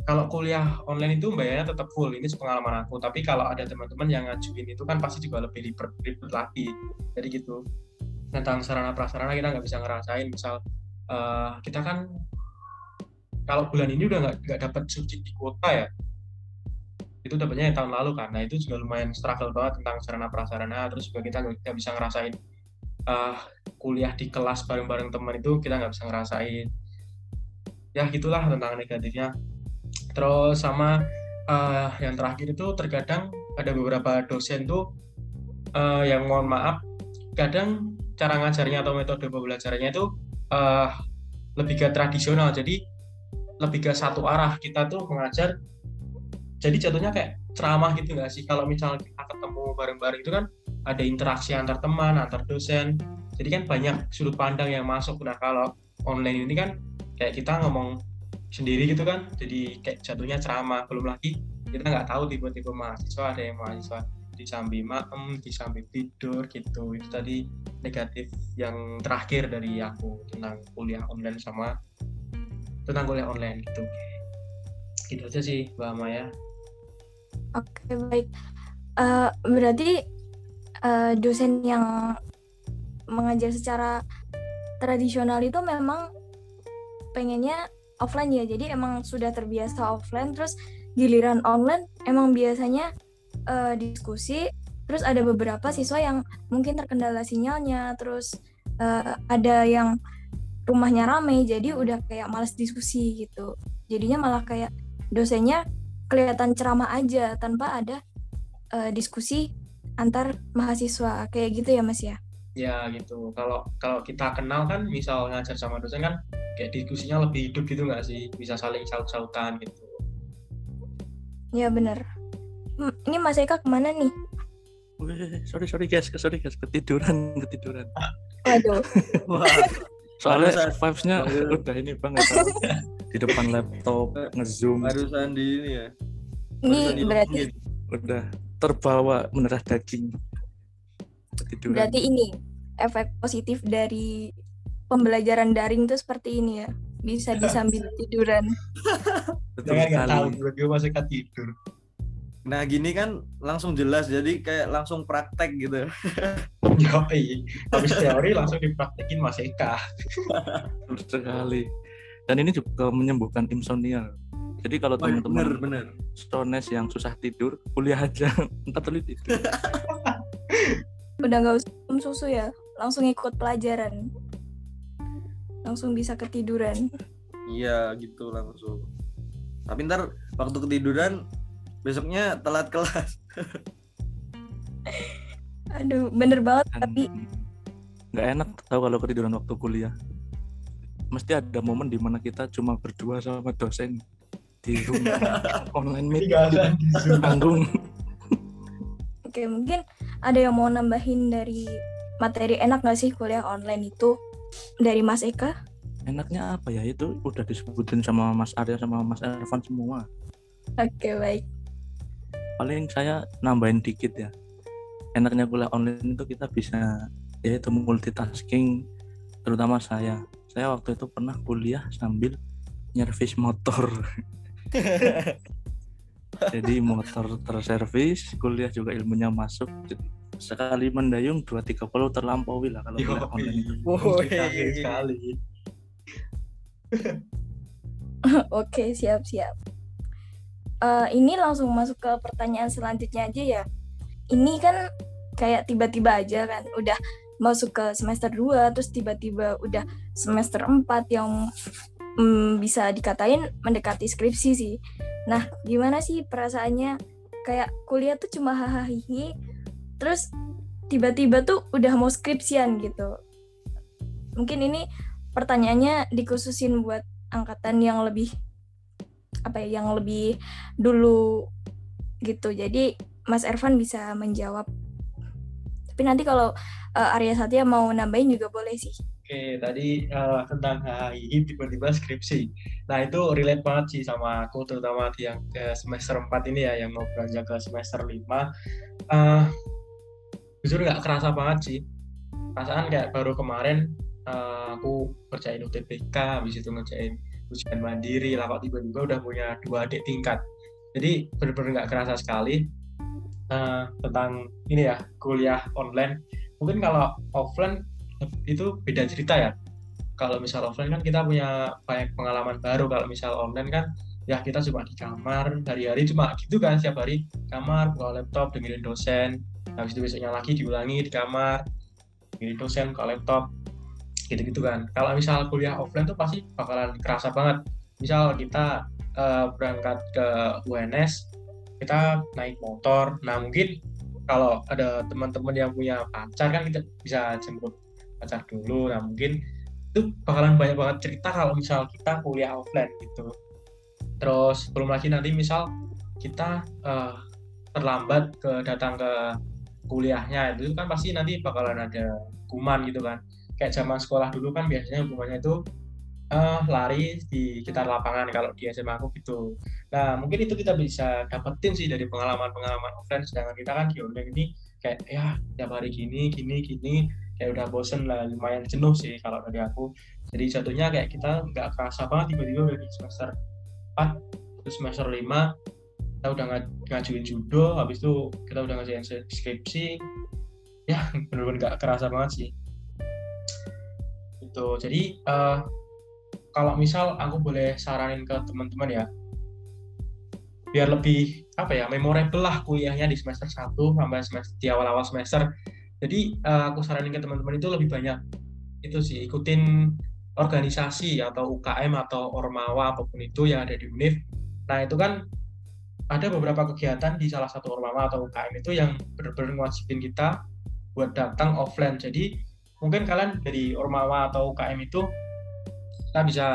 Kalau kuliah online itu bayarnya tetap full ini pengalaman aku. Tapi kalau ada teman-teman yang ngajuin itu kan pasti juga lebih ribet, lagi. Jadi gitu. Tentang sarana prasarana kita nggak bisa ngerasain. Misal eh, kita kan kalau bulan ini udah nggak dapat subsidi kuota ya itu dapatnya yang tahun lalu nah itu juga lumayan struggle banget tentang sarana prasarana terus juga kita nggak bisa ngerasain uh, kuliah di kelas bareng-bareng teman itu kita nggak bisa ngerasain. Ya gitulah tentang negatifnya. Terus sama uh, yang terakhir itu terkadang ada beberapa dosen tuh uh, yang mohon maaf kadang cara ngajarnya atau metode pembelajarannya itu uh, lebih ke tradisional. Jadi lebih ke satu arah. Kita tuh mengajar jadi jatuhnya kayak ceramah gitu nggak sih? Kalau misalnya kita ketemu bareng-bareng itu kan ada interaksi antar teman antar dosen. Jadi kan banyak sudut pandang yang masuk. Nah kalau online ini kan kayak kita ngomong sendiri gitu kan jadi kayak jatuhnya ceramah. Belum lagi kita nggak tahu tipe-tipe mahasiswa ada yang mahasiswa disambi maem disambi tidur gitu. Itu tadi negatif yang terakhir dari aku tentang kuliah online sama tentang kuliah online gitu gitu aja sih mbak Maya Oke baik. Uh, berarti uh, dosen yang mengajar secara tradisional itu memang pengennya offline ya. Jadi emang sudah terbiasa offline. Terus giliran online emang biasanya uh, diskusi. Terus ada beberapa siswa yang mungkin terkendala sinyalnya. Terus uh, ada yang rumahnya ramai jadi udah kayak males diskusi gitu. Jadinya malah kayak dosennya kelihatan ceramah aja tanpa ada uh, diskusi antar mahasiswa. Kayak gitu ya mas ya? Ya gitu. Kalau kalau kita kenal kan misal ngajar sama dosen kan kayak diskusinya lebih hidup gitu nggak sih? Bisa saling saut-sautan gitu. Ya bener. Ini mas Eka ke mana nih? Sorry sorry guys. Sorry guys. Ketiduran ketiduran. Aduh soalnya vibes-nya udah ini banget di depan laptop ngezoom. barusan di ini ya. Ini berarti udah terbawa menerah daging. Ketiduran. berarti ini efek positif dari pembelajaran daring tuh seperti ini ya. Bisa disambil tiduran jangan nggak tahu gue masih tidur Nah gini kan langsung jelas jadi kayak langsung praktek gitu. Yoi, habis teori langsung dipraktekin Mas Eka. sekali. Dan ini juga menyembuhkan insomnia. Jadi kalau oh, iya, teman-teman stones yang susah tidur kuliah aja entar teliti. Tidur udah nggak usah minum susu ya langsung ikut pelajaran. Langsung bisa ketiduran. Iya gitu langsung. Tapi ntar waktu ketiduran besoknya telat kelas. Aduh bener banget tapi nggak enak tahu kalau ketiduran waktu kuliah. Mesti ada momen di mana kita cuma berdua sama dosen di rumah online meeting. Panggung oke mungkin ada yang mau nambahin dari materi enak gak sih kuliah online itu? Dari Mas Eka? Enaknya apa ya? Itu udah disebutin sama Mas Arya sama Mas Ervan semua. Oke baik paling saya nambahin dikit ya. Enaknya kuliah online itu kita bisa yaitu multitasking terutama saya. Saya waktu itu pernah kuliah sambil nyervis motor. Jadi motor terservis kuliah juga ilmunya masuk. Sekali mendayung dua tiga puluh terlampaui lah kalau kuliah online itu. Oh, iya, iya, sekali. Oke siap siap uh, ini langsung masuk ke pertanyaan selanjutnya aja ya ini kan kayak tiba-tiba aja kan udah masuk ke semester 2 terus tiba-tiba udah semester 4 yang mm, bisa dikatain mendekati skripsi sih. Nah, gimana sih perasaannya kayak kuliah tuh cuma hahaha terus tiba-tiba tuh udah mau skripsian gitu. Mungkin ini pertanyaannya dikhususin buat angkatan yang lebih apa ya, yang lebih dulu gitu. Jadi Mas Ervan bisa menjawab. Tapi nanti kalau uh, Arya Satya mau nambahin juga boleh sih. Oke, tadi uh, tentang HI tiba-tiba skripsi. Nah, itu relate banget sih sama aku, terutama yang ke semester 4 ini ya, yang mau beranjak ke semester 5. Uh, eh, jujur nggak kerasa banget sih. Perasaan kayak baru kemarin uh, aku kerjain UTBK, habis itu ngerjain ujian mandiri, lah kok tiba-tiba udah punya dua adik tingkat. Jadi benar-benar nggak kerasa sekali uh, tentang ini ya, kuliah online. Mungkin kalau offline itu beda cerita ya. Kalau misal offline kan kita punya banyak pengalaman baru. Kalau misal online kan ya kita cuma di kamar hari-hari cuma gitu kan setiap hari kamar buka laptop dengerin dosen. Habis itu besoknya lagi diulangi di kamar dengerin dosen buka laptop gitu-gitu kan. Kalau misal kuliah offline tuh pasti bakalan kerasa banget. Misal kita uh, berangkat ke UNS kita naik motor. Nah mungkin kalau ada teman-teman yang punya pacar kan kita bisa jemput pacar dulu. Nah mungkin itu bakalan banyak banget cerita kalau misal kita kuliah offline gitu. Terus belum lagi nanti misal kita uh, terlambat ke datang ke kuliahnya. Itu kan pasti nanti bakalan ada hukuman gitu kan kayak zaman sekolah dulu kan biasanya hukumannya itu uh, lari di sekitar lapangan kalau di SMA aku gitu. Nah mungkin itu kita bisa dapetin sih dari pengalaman-pengalaman offline. Sedangkan kita kan di online ini kayak ya tiap hari gini gini gini kayak udah bosen lah lumayan jenuh sih kalau dari aku. Jadi jatuhnya kayak kita nggak kerasa banget tiba-tiba dari semester 4 terus semester 5 kita udah ng ngajuin judo habis itu kita udah ngajuin skripsi. Ya bener-bener gak kerasa banget sih itu jadi uh, kalau misal aku boleh saranin ke teman-teman ya biar lebih apa ya memorable lah kuliahnya di semester 1 sampai semester di awal-awal semester jadi uh, aku saranin ke teman-teman itu lebih banyak itu sih ikutin organisasi atau UKM atau Ormawa apa pun itu yang ada di UNIF. Nah itu kan ada beberapa kegiatan di salah satu Ormawa atau UKM itu yang benar-benar kita buat datang offline. Jadi mungkin kalian dari Ormawa atau UKM itu kita bisa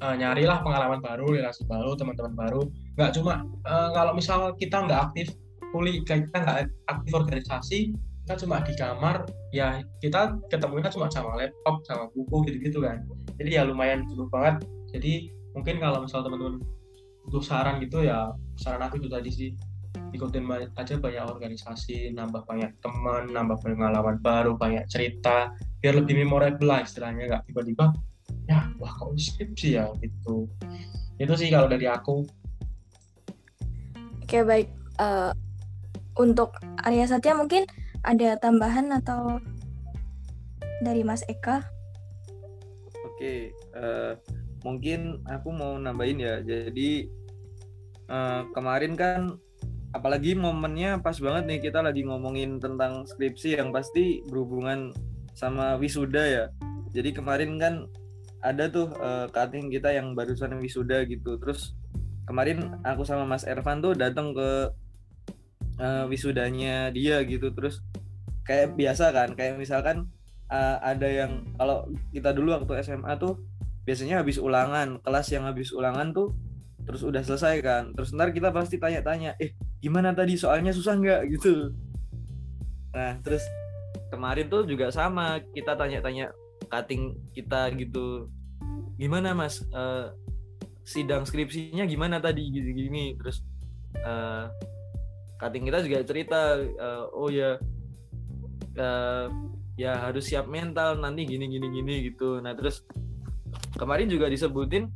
uh, nyarilah pengalaman baru, relasi baru, teman-teman baru. Nggak cuma uh, kalau misal kita nggak aktif kuliah, kita nggak aktif organisasi, kita cuma di kamar ya kita ketemunya cuma sama laptop sama buku gitu-gitu kan. Jadi ya lumayan cukup banget. Jadi mungkin kalau misal teman-teman butuh saran gitu ya saran aku itu tadi sih ikutin aja banyak organisasi nambah banyak teman nambah pengalaman baru banyak cerita biar lebih memorable lah istilahnya nggak tiba-tiba ya wah kok skripsi ya gitu itu sih kalau dari aku oke baik uh, untuk Arya Satya mungkin ada tambahan atau dari Mas Eka? Oke, uh, mungkin aku mau nambahin ya. Jadi uh, kemarin kan, apalagi momennya pas banget nih kita lagi ngomongin tentang skripsi yang pasti berhubungan sama wisuda ya. Jadi kemarin kan ada tuh uh, cutting kita yang barusan wisuda gitu. Terus kemarin aku sama Mas Ervan tuh datang ke uh, wisudanya dia gitu. Terus kayak biasa kan kayak misalkan uh, ada yang kalau kita dulu waktu SMA tuh biasanya habis ulangan kelas yang habis ulangan tuh terus udah selesai kan. Terus ntar kita pasti tanya-tanya eh gimana tadi? Soalnya susah nggak? Gitu. Nah terus kemarin tuh juga sama. Kita tanya-tanya cutting kita gitu. Gimana mas? Uh, sidang skripsinya gimana tadi? Gini-gini. Terus uh, cutting kita juga cerita uh, oh ya uh, ya harus siap mental nanti gini gini gini gitu. Nah terus kemarin juga disebutin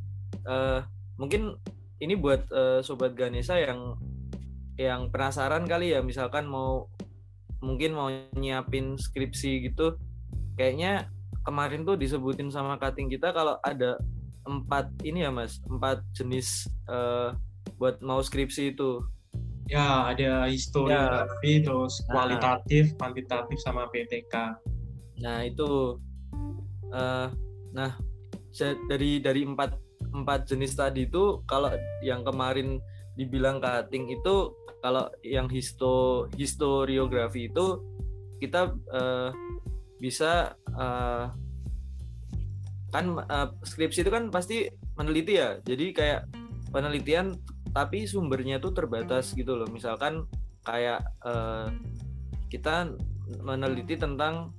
uh, mungkin ini buat uh, sobat Ganesha yang yang penasaran kali ya misalkan mau mungkin mau nyiapin skripsi gitu kayaknya kemarin tuh disebutin sama cutting kita kalau ada empat ini ya mas empat jenis uh, buat mau skripsi itu Ya, ada historiografi, ya. terus nah. kualitatif, kuantitatif, sama PTK. Nah, itu uh, nah dari dari empat empat jenis tadi itu kalau yang kemarin dibilang cutting itu kalau yang histo historiografi itu kita uh, bisa uh, kan uh, skripsi itu kan pasti meneliti ya. Jadi kayak penelitian tapi sumbernya tuh terbatas gitu loh. Misalkan kayak uh, kita meneliti tentang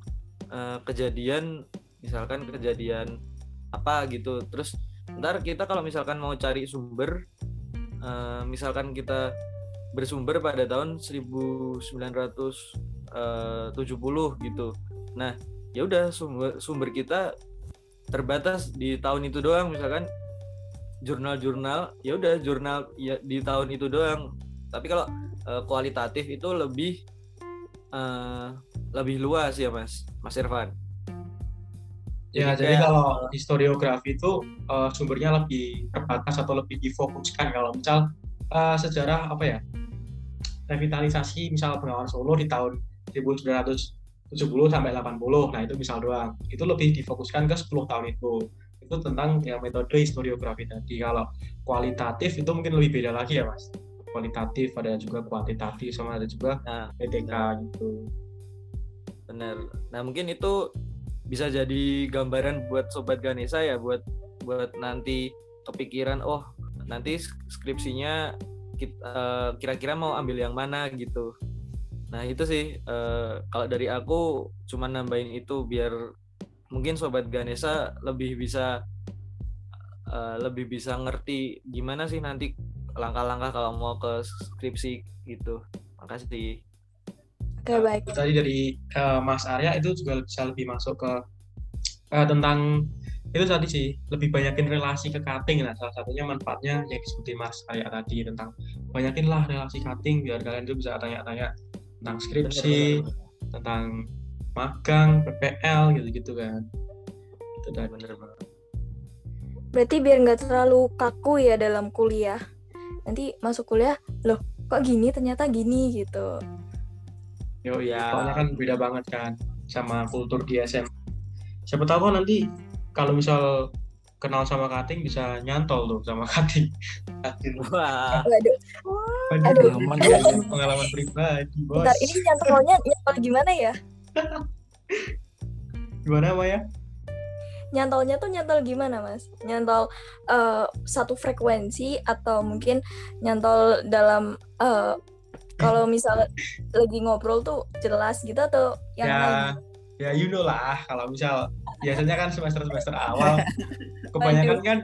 uh, kejadian misalkan kejadian apa gitu. Terus ntar kita kalau misalkan mau cari sumber uh, misalkan kita bersumber pada tahun 1970 gitu. Nah ya udah sumber sumber kita terbatas di tahun itu doang misalkan jurnal-jurnal ya udah jurnal ya di tahun itu doang. Tapi kalau uh, kualitatif itu lebih uh, lebih luas ya mas. Mas Irfan Ya, Jadi jadi kayak- kalau historiografi itu eh, sumbernya lebih terbatas atau lebih difokuskan. Kalau misal eh, sejarah apa ya revitalisasi misal Bengawan Solo di tahun 1970 sampai 80, nah itu misal doang. Itu lebih difokuskan ke 10 tahun itu. Itu tentang ya metode historiografi tadi. Kalau kualitatif itu mungkin lebih beda lagi ya mas. Kualitatif ada juga kuantitatif sama ada juga Nah, PTK gitu. bener. Nah, mungkin itu bisa jadi gambaran buat sobat Ganesha ya buat buat nanti kepikiran oh nanti skripsinya eh, kira-kira mau ambil yang mana gitu. Nah, itu sih eh, kalau dari aku cuma nambahin itu biar mungkin sobat Ganesha lebih bisa eh, lebih bisa ngerti gimana sih nanti langkah-langkah kalau mau ke skripsi gitu. Makasih. Oke baik. tadi dari eh, Mas Arya itu juga bisa lebih masuk ke eh, tentang itu tadi sih lebih banyakin relasi ke cutting nah salah satunya manfaatnya yang disebutin Mas Arya tadi tentang banyakin lah relasi cutting biar kalian itu bisa tanya-tanya tentang skripsi Bener, tentang magang PPL gitu-gitu kan itu tadi bener, bener. Berarti biar nggak terlalu kaku ya dalam kuliah. Nanti masuk kuliah, loh kok gini ternyata gini gitu. Yo Ya. soalnya kan beda banget kan sama kultur di SM. Siapa tahu kan nanti kalau misal kenal sama cutting bisa nyantol tuh sama cutting. Cutting. Wah, Waduh, Waduh, Aduh. Aman pengalaman pribadi, bos. bentar ini nyantolnya nyantol gimana ya? Gimana Maya? Nyantolnya tuh nyantol gimana mas? Nyantol eh, satu frekuensi atau mungkin nyantol dalam eh, kalau misal lagi ngobrol tuh jelas gitu atau yang ya, lain? ya you know lah. Kalau misal biasanya kan semester-semester awal, kebanyakan kan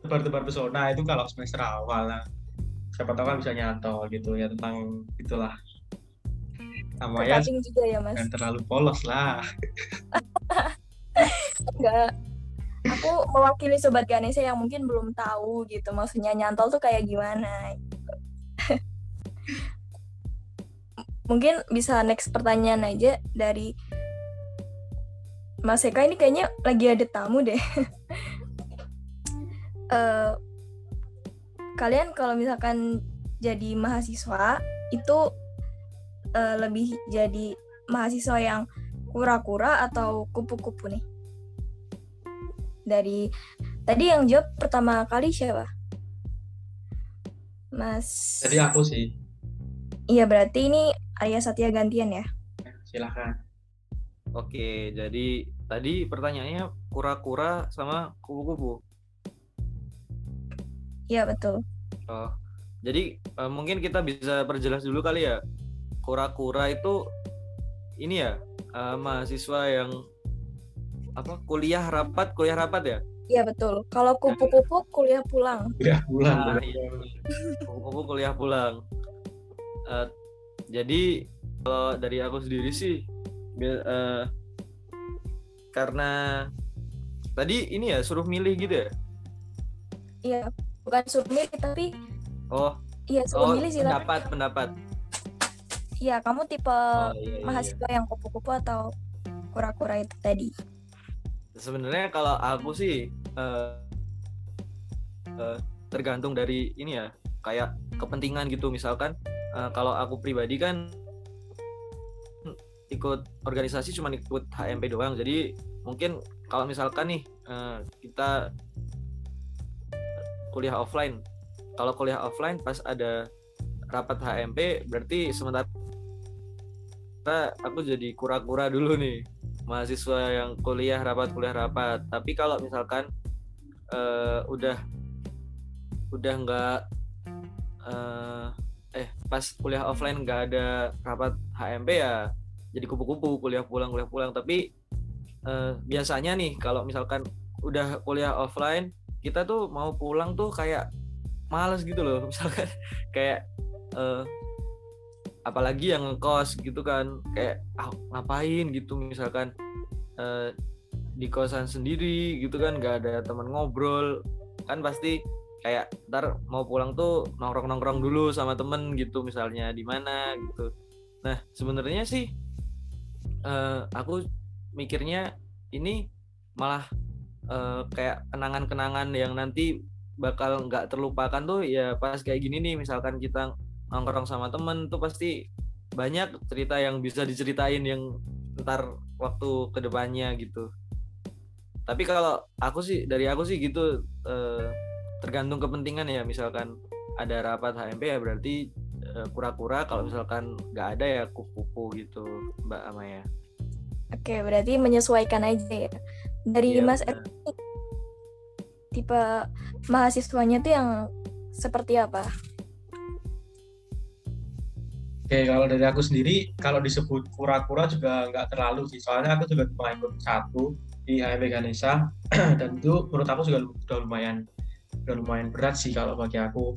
tebar-tebar pesona itu kalau semester awal lah. Siapa tahu kan bisa nyantol gitu ya tentang itulah. Sama ya juga ya mas? jangan terlalu polos lah. Enggak. Aku mewakili sobat Ganesha yang mungkin belum tahu gitu maksudnya nyantol tuh kayak gimana. gitu. Mungkin bisa next pertanyaan aja dari Mas Eka ini kayaknya lagi ada tamu deh. Eh, kalian kalau misalkan jadi mahasiswa itu eh, lebih jadi mahasiswa yang kura-kura atau kupu-kupu nih? Dari tadi yang jawab pertama kali siapa? Mas. Jadi aku sih, Iya berarti ini Arya Satya gantian ya? silahkan. oke. Jadi tadi pertanyaannya kura-kura sama kupu-kupu. Iya betul. Oh, jadi eh, mungkin kita bisa perjelas dulu kali ya. Kura-kura itu ini ya eh, mahasiswa yang apa kuliah rapat, kuliah rapat ya? Iya betul. Kalau kupu-kupu kuliah pulang. Udah bulan. Ah, iya. Kupu-kupu kuliah pulang. Eh, jadi kalau dari aku sendiri sih eh, karena tadi ini ya suruh milih gitu ya. Iya, bukan suruh milih tapi Oh, iya suruh oh milih sih. tapi- pendapat pendapat. Iya, kamu tipe Oh, iya, iya, iya. mahasiswa yang kupu-kupu atau kura-kura itu tadi? Sebenarnya kalau aku sih eh, eh, tergantung dari ini ya, kayak kepentingan gitu misalkan eh, kalau aku pribadi kan ikut organisasi cuma ikut HMP doang. Jadi mungkin kalau misalkan nih eh, kita kuliah offline, kalau kuliah offline pas ada rapat HMP berarti sementara aku jadi kura-kura dulu nih. Mahasiswa yang kuliah rapat kuliah rapat. Tapi kalau misalkan eh, udah udah nggak eh, eh pas kuliah offline nggak ada rapat HMP ya jadi kupu-kupu kuliah pulang kuliah pulang. Tapi eh, biasanya nih kalau misalkan udah kuliah offline kita tuh mau pulang tuh kayak males gitu loh. Misalkan kayak eh, apalagi yang ngekos gitu kan. Kayak ah, ngapain? gitu misalkan. Eh, di kosan sendiri gitu kan nggak ada teman ngobrol. Kan pasti kayak ntar mau pulang tuh nongkrong nongkrong dulu sama temen gitu misalnya di mana? gitu. Nah sebenarnya sih eh, aku mikirnya ini malah uh, kayak kenangan-kenangan yang nanti bakal nggak terlupakan tuh ya pas kayak gini nih misalkan kita nongkrong sama temen tuh pasti banyak cerita yang bisa diceritain yang ntar waktu ke depannya gitu. Tapi kalau aku sih dari aku sih gitu eh, tergantung kepentingan ya. Misalkan ada rapat HMP ya berarti eh, kura-kura. Kalau misalkan nggak ada ya kupu-kupu gitu Mbak Amaya oke berarti menyesuaikan aja ya. Dari ya, Mas tipe mahasiswanya tuh yang seperti apa? Oke, kalau dari aku sendiri, kalau disebut kura-kura juga nggak terlalu sih. Soalnya aku juga cuma ikut satu di HMP Ganesha, dan itu menurut aku juga udah lumayan udah lumayan berat sih kalau bagi aku.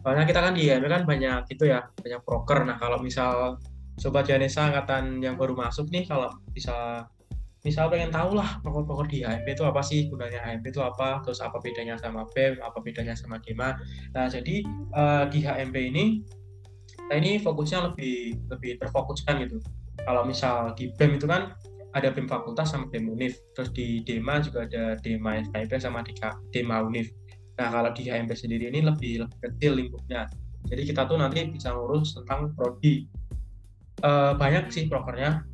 Soalnya kita kan di HMP kan banyak itu ya, banyak broker. Nah kalau misal Sobat Ganesha angkatan yang baru masuk nih, kalau bisa misal pengen tahu lah pokok-pokok di HMP itu apa sih? Gunanya HMP itu apa? Terus apa bedanya sama BEM apa bedanya sama DEMA nah jadi uh, di HMP ini nah ini fokusnya lebih lebih terfokuskan gitu. Kalau misal di BEM itu kan ada BEM fakultas sama BEM UNIF. Terus di DEMA juga ada DEMA FKIP sama DEMA UNIF. Nah kalau di HMP sendiri ini lebih lebih kecil lingkupnya. Jadi kita tuh nanti bisa ngurus tentang prodi. Uh, banyak sih prokernya.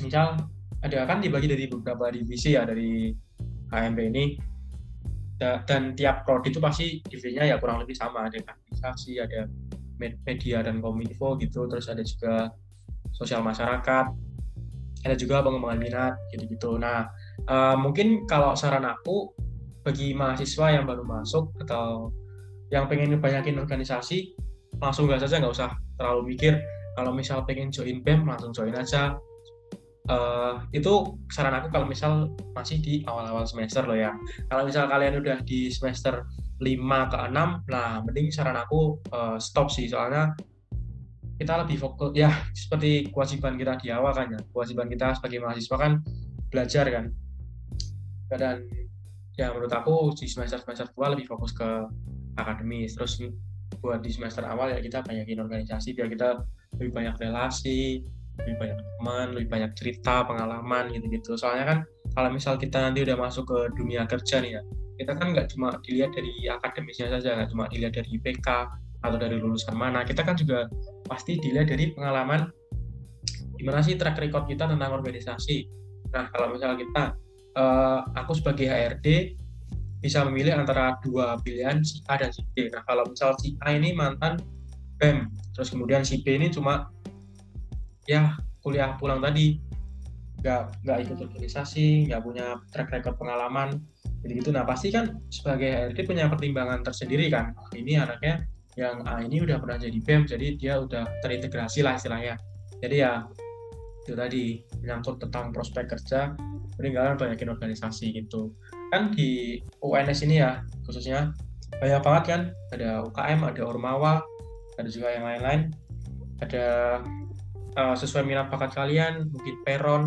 Misal ada kan dibagi dari beberapa divisi ya dari HMP ini. Dan tiap prodi itu pasti divisinya ya kurang lebih sama. Ada administrasi ada media dan kominfo gitu. Terus ada juga sosial masyarakat ada juga pengembangan minat gitu-gitu. Nah uh, mungkin kalau saran aku bagi mahasiswa yang baru masuk atau yang pengen banyakin organisasi langsung gak saja nggak usah terlalu mikir. Kalau misal pengen join BEM langsung join aja. Uh, itu saran aku kalau misal masih di awal-awal semester loh ya. Kalau misal kalian udah di semester 5 ke 6, nah mending saran aku uh, stop sih. Soalnya kita lebih fokus ya seperti kewajiban kita di awal kan ya. Kewajiban kita sebagai mahasiswa kan belajar kan. Dan ya menurut aku di semester-semester tua lebih fokus ke akademis. Terus buat di semester awal ya kita banyakin organisasi biar kita lebih banyak relasi, lebih banyak teman lebih banyak cerita pengalaman gitu-gitu soalnya kan kalau misal kita nanti udah masuk ke dunia kerja nih ya kita kan nggak cuma dilihat dari akademisnya saja nggak cuma dilihat dari IPK atau dari lulusan mana kita kan juga pasti dilihat dari pengalaman gimana sih track record kita tentang organisasi. Nah kalau misal kita uh, aku sebagai HRD bisa memilih antara dua pilihan si A dan si B. Nah kalau misal si A ini mantan BEM terus kemudian si B ini cuma ya kuliah pulang tadi. Nggak nggak ikut organisasi nggak punya track record pengalaman jadi gitu nah pasti kan sebagai HRD punya pertimbangan tersendiri kan. Ini anaknya yang A ini udah pernah jadi BEM jadi dia udah terintegrasi lah istilahnya. Jadi ya itu tadi menyangkut tentang prospek kerja peninggalan banyakin organisasi gitu. Kan di UNS ini ya khususnya banyak banget kan ada UKM ada Ormawa ada juga yang lain-lain. Ada uh, sesuai minat bakat kalian mungkin peron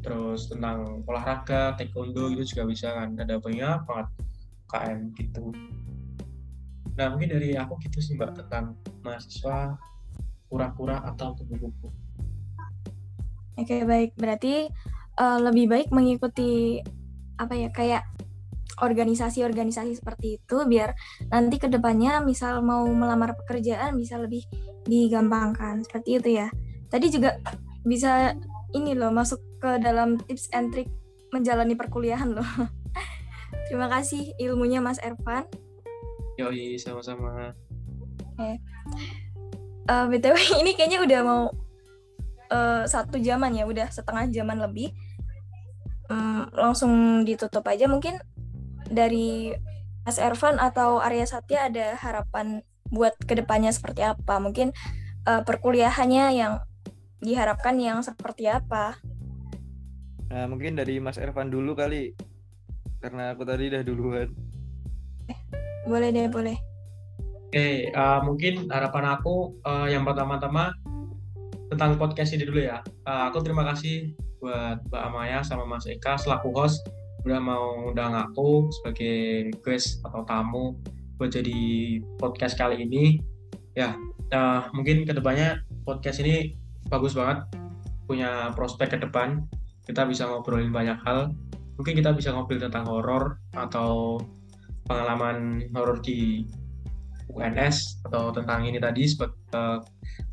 terus tentang olahraga taekwondo itu juga bisa kan ada banyak banget KM gitu nah mungkin dari aku gitu sih mbak tentang mahasiswa pura-pura atau kupu-kupu oke baik berarti uh, lebih baik mengikuti apa ya kayak organisasi-organisasi seperti itu biar nanti ke depannya misal mau melamar pekerjaan bisa lebih digampangkan seperti itu ya tadi juga bisa ini loh masuk ke dalam tips and trick menjalani perkuliahan loh. Terima kasih ilmunya Mas Ervan. Yoi, sama-sama. Oke. Uh, eh, BTW ini kayaknya udah mau uh, satu jaman ya, udah setengah jaman lebih. Um, langsung ditutup aja mungkin dari Mas Ervan atau Arya Satya ada harapan buat ke depannya seperti apa? Mungkin uh, perkuliahannya yang diharapkan yang seperti apa? Nah, mungkin dari Mas Ervan dulu kali. Karena aku tadi udah duluan. Boleh deh, boleh. Oke, okay, uh, mungkin harapan aku uh, yang pertama-tama tentang podcast ini dulu ya. Uh, aku terima kasih buat Mbak Amaya sama Mas Eka selaku host udah mau undang aku sebagai guest atau tamu buat jadi podcast kali ini. Ya, uh, mungkin ke depannya podcast ini bagus banget punya prospek ke depan kita bisa ngobrolin banyak hal mungkin kita bisa ngobrol tentang horor atau pengalaman horor di UNS atau tentang ini tadi sebagai uh,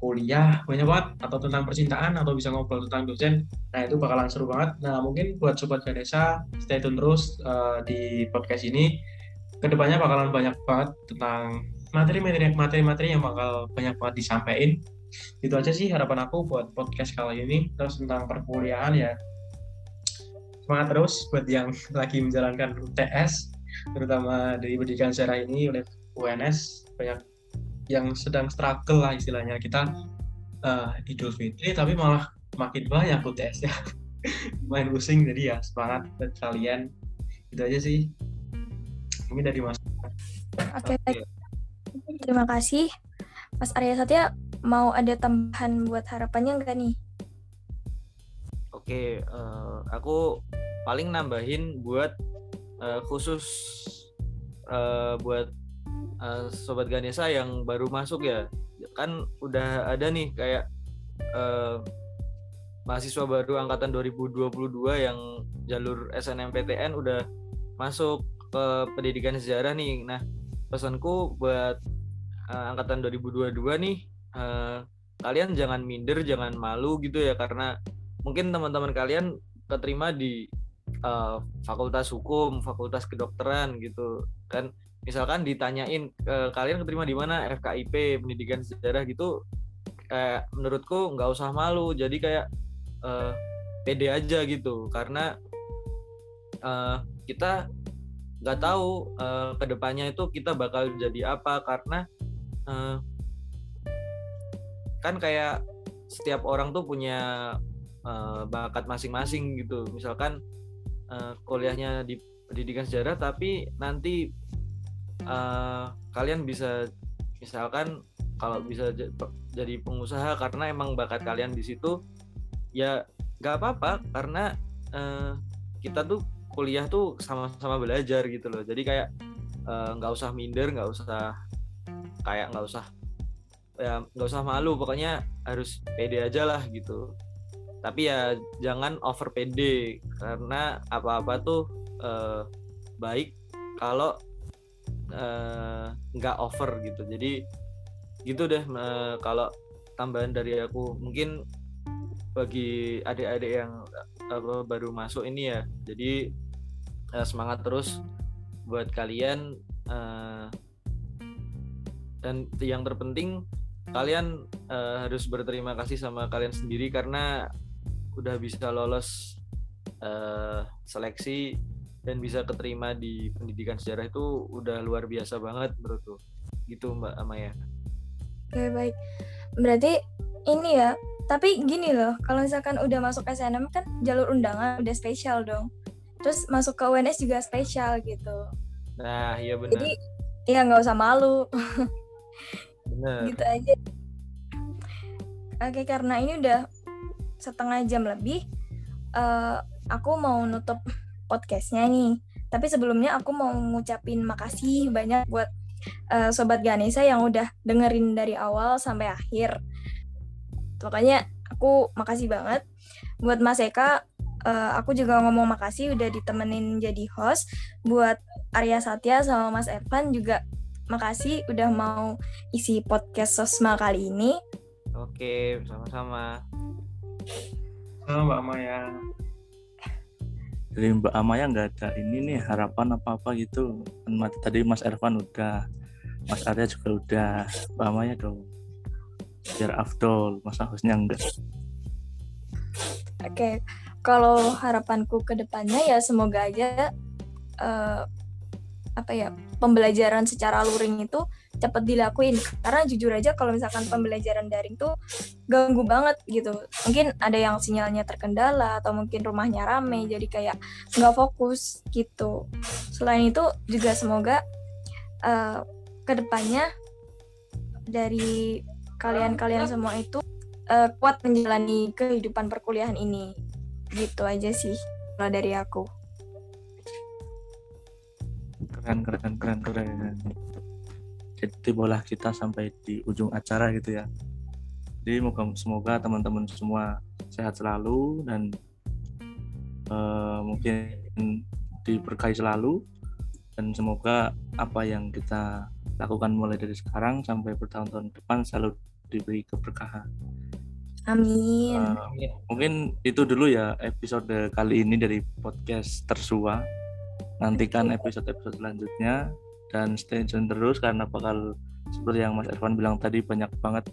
kuliah banyak banget atau tentang percintaan atau bisa ngobrol tentang dosen nah itu bakalan seru banget. Nah mungkin buat sobat Ganesha stay tune terus uh, di podcast ini. Ke depannya bakalan banyak banget tentang materi-materi materi-materi yang bakal banyak banget disampaikan. Itu aja sih harapan aku buat podcast kali ini. Terus tentang perkuliahan ya. Semangat terus buat yang lagi menjalankan UTS terutama dari pendidikan sejarah ini oleh UNS banyak yang sedang struggle lah istilahnya. Kita uh, Idul Fitri tapi malah makin banyak UTS ya. Main pusing jadi ya semangat buat kalian. Itu aja sih. Mungkin dari mas. Oke okay, terima kasih. Mas Arya Satya mau ada tambahan buat harapannya enggak nih? Oke uh, aku paling nambahin buat uh, khusus uh, buat uh, sobat Ganesha yang baru masuk ya kan udah ada nih kayak uh, mahasiswa baru angkatan 2022 yang jalur SNMPTN udah masuk ke pendidikan sejarah nih. Nah, pesanku buat uh, angkatan 2022 nih uh, kalian jangan minder, jangan malu gitu ya karena mungkin teman-teman kalian keterima di uh, fakultas hukum, fakultas kedokteran gitu. Kan misalkan ditanyain e, kalian keterima di mana? FKIP pendidikan sejarah gitu kayak menurutku nggak usah malu. Jadi kayak e, pede aja gitu. Karena e, kita nggak tahu e, ke depannya itu kita bakal jadi apa. Karena e, kan kayak setiap orang tuh punya e, bakat masing-masing gitu. Misalkan e, kuliahnya di pendidikan sejarah tapi nanti uh, kalian bisa misalkan kalau bisa jadi pengusaha karena emang bakat kalian di situ ya nggak apa-apa karena uh, kita tuh kuliah tuh sama-sama belajar gitu loh. Jadi kayak nggak uh, usah minder nggak usah kayak nggak usah ya nggak usah malu pokoknya harus pede aja lah gitu tapi ya jangan over pede karena apa-apa tuh uh, baik kalau Eh, nggak over gitu. Jadi gitu deh uh, kalau tambahan dari aku. Mungkin bagi adik-adik yang apa baru masuk ini ya jadi uh, semangat terus buat kalian uh, dan yang terpenting kalian uh, harus berterima kasih sama kalian sendiri karena udah bisa lolos uh, seleksi dan bisa keterima di pendidikan sejarah itu udah luar biasa banget menurutku gitu Mbak Amaya. Oke baik, berarti ini ya. Tapi gini loh, kalau misalkan udah masuk SNM kan jalur undangan udah spesial dong. Terus masuk ke UNS juga spesial gitu. Nah iya benar. Jadi ya nggak usah malu. Benar. gitu aja. Oke karena ini udah setengah jam lebih, uh, aku mau nutup podcastnya nih. Tapi sebelumnya aku mau ngucapin makasih banyak buat uh, Sobat Ganesha yang udah dengerin dari awal sampai akhir. Pokoknya aku makasih banget. Buat Mas Eka, uh, aku juga ngomong makasih udah ditemenin jadi host. Buat Arya Satya sama Mas Evan juga makasih udah mau isi podcast Sosma kali ini. Oke, sama-sama. Sama Mbak Maya dari Mbak Amaya nggak ada ini nih harapan apa apa gitu. Kan tadi Mas Ervan udah Mas Arya juga udah. Mbak Amaya dong. Biar afdol Mas Ahusnya enggak. Oke okay. kalau harapanku ke depannya ya semoga aja uh, apa ya pembelajaran secara luring itu cepat dilakuin. Karena jujur aja kalau misalkan pembelajaran daring tuh ganggu banget gitu. Mungkin ada yang sinyalnya terkendala atau mungkin rumahnya rame jadi kayak nggak fokus gitu. Selain itu juga semoga uh, ke depannya dari kalian-kalian semua itu uh, kuat menjalani kehidupan perkuliahan ini. Gitu aja sih kalau dari aku. Keren keren keren keren jadi bola kita sampai di ujung acara gitu ya jadi semoga, semoga teman-teman semua sehat selalu dan eh, mungkin diberkahi selalu dan semoga apa yang kita lakukan mulai dari sekarang sampai bertahun-tahun depan selalu diberi keberkahan. Amin. Eh, mungkin itu dulu ya episode kali ini dari podcast Tersua. Nantikan episode-episode selanjutnya dan stay tune terus karena bakal seperti yang Mas Irfan bilang tadi banyak banget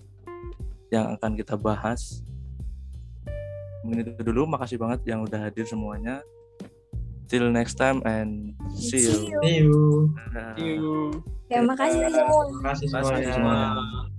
yang akan kita bahas. Mungkin itu dulu, makasih banget yang udah hadir semuanya. Till next time and see you. See you. See you. See you. Terima kasih semua. Terima kasih Terima kasih semuanya. semua.